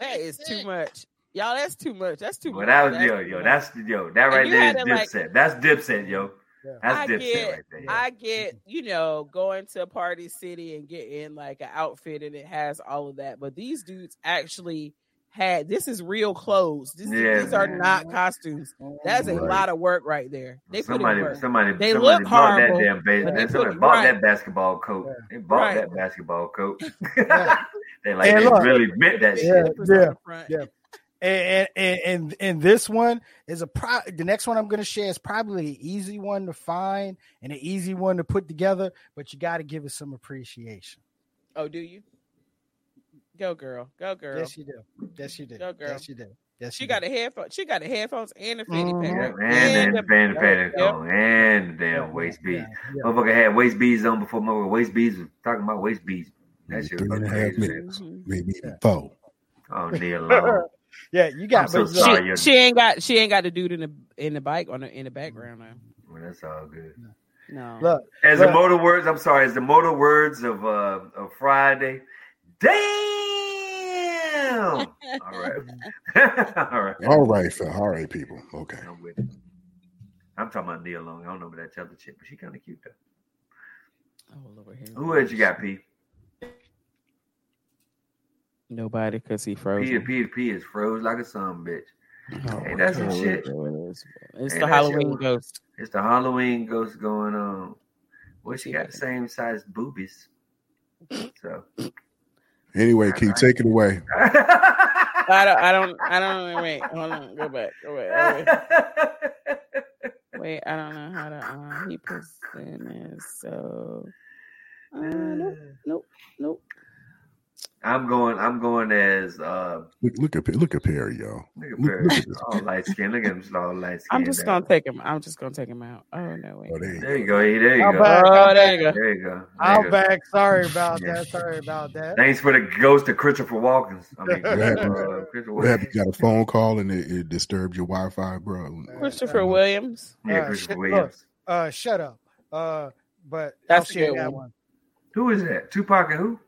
That is too much, y'all. That's too much. That's too Well, much. that was That's yo, too yo, much. that's yo, that right you there had is it like- dipset. That's dipset, yo. Yeah. That's I dipset get- right there. yo. I get, you know, going to a Party City and getting like an outfit and it has all of that. But these dudes actually had this is real clothes. This, Yeah, these are not costumes. That's a Right. lot of work right there. They somebody, work. somebody, They somebody look bought horrible, that damn base. they somebody put- bought right. that basketball coat. Yeah. They bought Right. that basketball coat. They like they look- really meant that Yeah. shit. Slippers on yeah. And, and and and this one is a pro. The next one I'm going to share is probably an easy one to find and an easy one to put together, but you got to give it some appreciation. Oh, do you? Go girl, go girl. Yes, you do. Yes, you do. Go, girl. Yes, you do. Yes, she you got do. the headphones. She got the headphones and the fanny pack. Yeah, right? and then the- fan the Yep, yep. and the damn waist beads. yeah. Motherfucker had waist beads on before motherfucker waist beads was talking about waist beads. That shit was Three and a fucking half crazy. minutes, Mhm. maybe even four. Oh, Nia Long. Yeah, you got. So sorry. She, she ain't got she ain't got the dude in the in the bike on the in the background now. Well, that's all good. No. Look, As the motor words, I'm sorry, as the motor words of uh of Friday. Damn. All right. all right. All right, fam. All right, people. Okay. I'm with it. I'm talking about Nia Long. I don't know about that other chick, but she kind of cute though. Oh, Lord, here Who else you got, P? Nobody because he P froze. P P is froze like a son bitch. Oh, Hey, that's some shit. it is. It's Hey, the Halloween your- ghost. It's the Halloween ghost going on. Well, she got the same size boobies. So Anyway, Keith, take it away. I don't. I don't. I don't. Wait. Hold on. Go back. Go back. Wait. Wait. I don't know how to. Um, he presented. So. Uh, nope. Nope. Nope. I'm going. I'm going as uh. Look, look at look at Perry, y'all. Look at Look- Perry, look at all light skin. Look at him, all light skin. I'm just gonna take him. I'm just gonna take him out. Oh no! Wait. Oh, there you There you go. E. There you I'm go. back. Oh, there you go. There you go. There I'm back. Sorry about Yeah. that. Sorry about that. Thanks for the ghost of Christopher Walken. I mean, What happened? uh, Christopher What happened? You got a phone call and it, it disturbed your Wi-Fi, bro. Christopher Williams. Yeah, Uh, Christopher shit, Williams. Uh, shut up. Uh, but That's I'll share that one. one. Who is that? Tupac and who?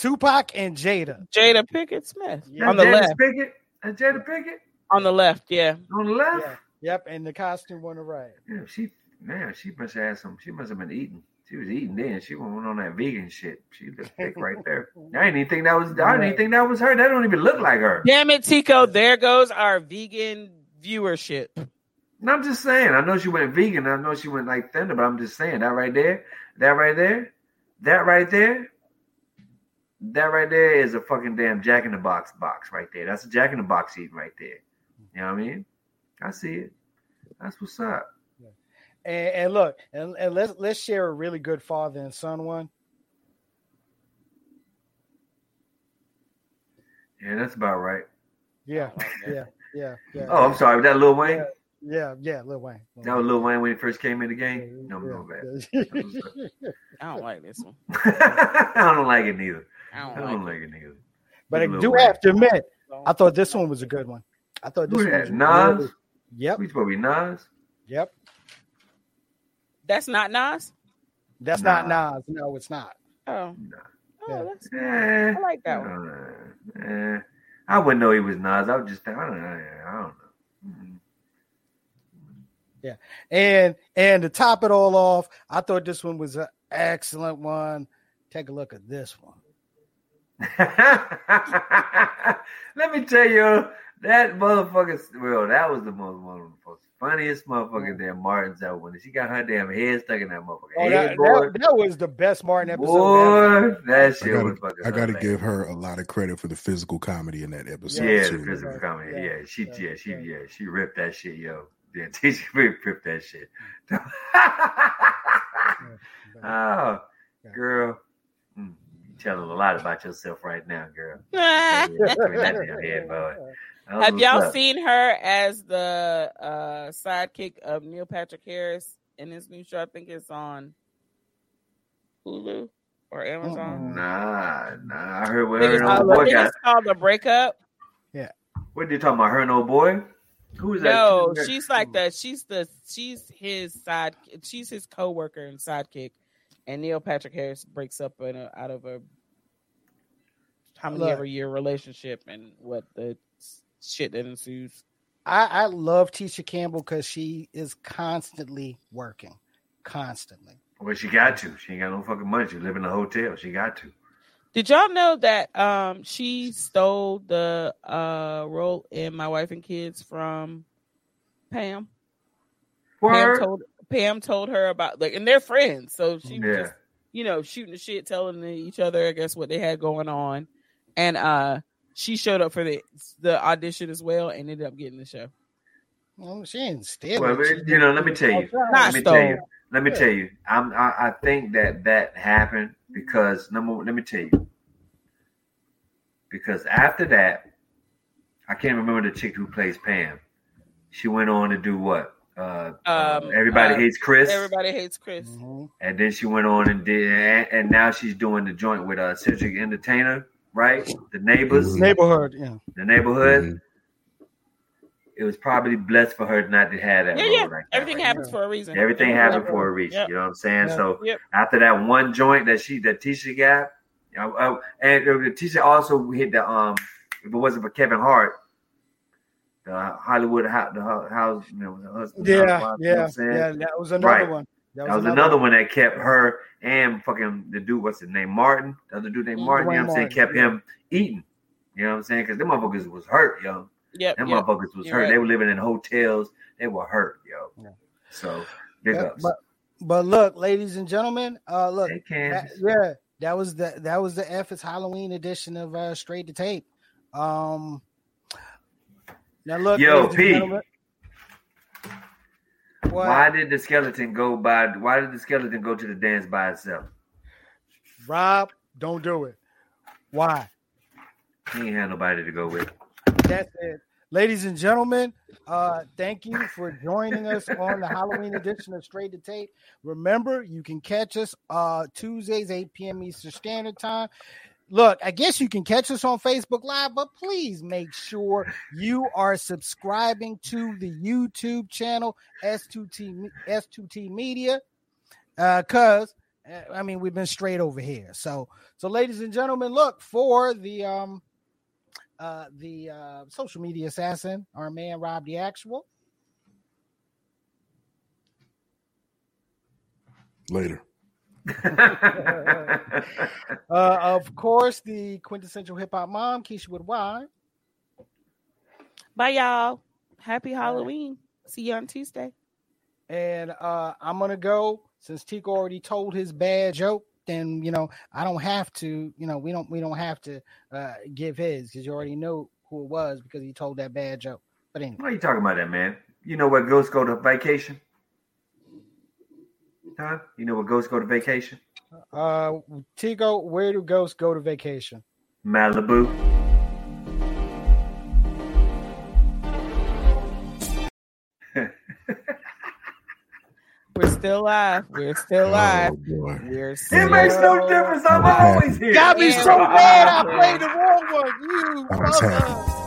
Tupac and Jada. Jada Pinkett Smith Yeah. on the Jada left. Pinkett. And Jada Pinkett On the left. Yeah. on the left. Yeah. Yep, and the costume on the right. Yeah, she man, she must have had some. She must have been eating. She was eating then. She went on that vegan shit. She looked thick right there. I didn't even think that was. I didn't even think that was her. That don't even look like her. Damn it, Tico. There goes our vegan viewership. And I'm just saying. I know she went vegan. I know she went like thinner, but I'm just saying that right there, that right there, that right there, that right there is a fucking damn Jack in the Box box right there. That's a Jack in the Box eating right there. You know what I mean? I see it. That's what's up. And, and look, and, and let's let's share a really good father and son one. Yeah, that's about right. Yeah, oh, yeah, yeah, yeah. Oh, I'm sorry. Was that Lil Wayne? Yeah, yeah, Lil Wayne. That was Lil Wayne when he first came in the game. No, no, bad. I don't like this one. I don't like it neither. I I don't don't like like it neither. but I do Wayne. have to admit. I thought this one was a good one. I thought this Who one that? was Nas? really- Yep, We supposed to be Nas? yep. That's not Nas. That's Nah. not Nas. No, it's not. Oh, Nah. oh, that's. Eh, I like that one. eh. I wouldn't know he was Nas. I would just, I don't know. I don't know. Mm. And and to top it all off, I thought this one was an excellent one. Take a look at this one. Let me tell you, that motherfucker. Well, that was the most one of the most funniest motherfucking that Martins ever. When she got her damn head stuck in that motherfucker Oh, head, that, boy. that, that was the best Martin episode. ever. boy, that I shit was gotta, fucking. I gotta give her a lot of credit for the physical comedy in that episode Yeah, too. the physical comedy. Yeah, Yeah, she, yeah, yeah, she, yeah. yeah, she ripped that shit, yo. Yeah, she ripped that shit. oh, girl, you telling a lot about yourself right now, girl. Yeah, between that damn head, boy. That was Have y'all up. seen her as the uh, sidekick of Neil Patrick Harris in his new show? I think it's on Hulu or Amazon. Nah, nah. I heard I what think her it's, and old called, boy got. it's called The Breakup. Yeah. What are you talking about? Her and old boy? Who is that? No, She's- she's like the she's the she's his side she's his co-worker and sidekick, and Neil Patrick Harris breaks up in a, out of a how many Look. ever year relationship and what the shit that ensues. I, I love Tisha Campbell because she is constantly working, constantly. Well, she got to. She ain't got no fucking money. She live in a hotel. She got to. Did y'all know that um she stole the uh role in My Wife and Kids from Pam? Pam Word? told Pam told her about like and they're friends, so she was just you know shooting the shit, telling each other I guess what they had going on, and uh she showed up for the the audition as well and ended up getting the show. Well, she ain't stealing. Well, but, you know, let me tell you. Not let me tell stole. you. Let me tell you. I'm. I, I think that that happened because number. one, Let me tell you. Because after that, I can't remember the chick who plays Pam. She went on to do what? Uh, Um, Everybody uh, hates Chris, Everybody hates Chris. Mhm. and then she went on and did, and, and now she's doing the joint with uh, Cedric Entertainer, right? The neighbors, Mhm. Neighborhood, yeah. the neighborhood. Mhm. it was probably blessed for her not to have that. Yeah, role yeah. like that Everything right happens now. for a reason. Everything happened for a reason. Yep. You know what I'm saying? Yeah. So Yep. after that one joint that she that Tisha got, you know, uh, and uh, Tisha also hit the um. If it wasn't for Kevin Hart, the Hollywood house, the house, you know, the husband. Yeah, housewife, you know what yeah, I'm yeah. That was another Right. one. That was another one that kept her and fucking the dude, what's his name, Martin, the other dude named Mhm. Martin. You know what I'm saying? Kept yeah. him eating. You know what I'm saying? Because them motherfuckers was hurt, yo. Yep. Them yep. motherfuckers was You're hurt. right. They were living in hotels. They were hurt, yo. Yeah. So big Yeah, ups. but but look, ladies and gentlemen, uh, look, Hey, that, yeah, that was the that was the F is Halloween edition of uh, Straight to Tape. Um, now look, Yo, Pete. Why did the skeleton go by? Why did the skeleton go to the dance by itself? Rob, don't do it. Why? He ain't had nobody to go with. That's it. Ladies and gentlemen, uh, thank you for joining us on the Halloween edition of Straight to Tape. Remember, you can catch us uh, Tuesdays, 8 p.m. Eastern Standard Time. Look, I guess you can catch us on Facebook Live, but please make sure you are subscribing to the YouTube channel S2T Me- S2T Media, because uh, I mean we've been straight over here. So, so ladies and gentlemen, look for the um uh, the uh, social media assassin, our man Rob the Actual. Later. Uh, of course, the quintessential hip hop mom, Keisha with Why. Bye, y'all. Happy Halloween. See you on Tuesday. And uh, I'm gonna go since Tico already told his bad joke. Then you know I don't have to. You know we don't we don't have to uh, give his because you already know who it was because he told that bad joke. But anyway, Why are you talking about that, man? You know where ghosts go to vacation? Huh? You know where ghosts go to vacation? uh, Tico, where do ghosts go to vacation? Malibu. We're still live. We're still live. Oh. We're It makes no difference. I'm always here. Got me Yeah. so mad I played the wrong one. You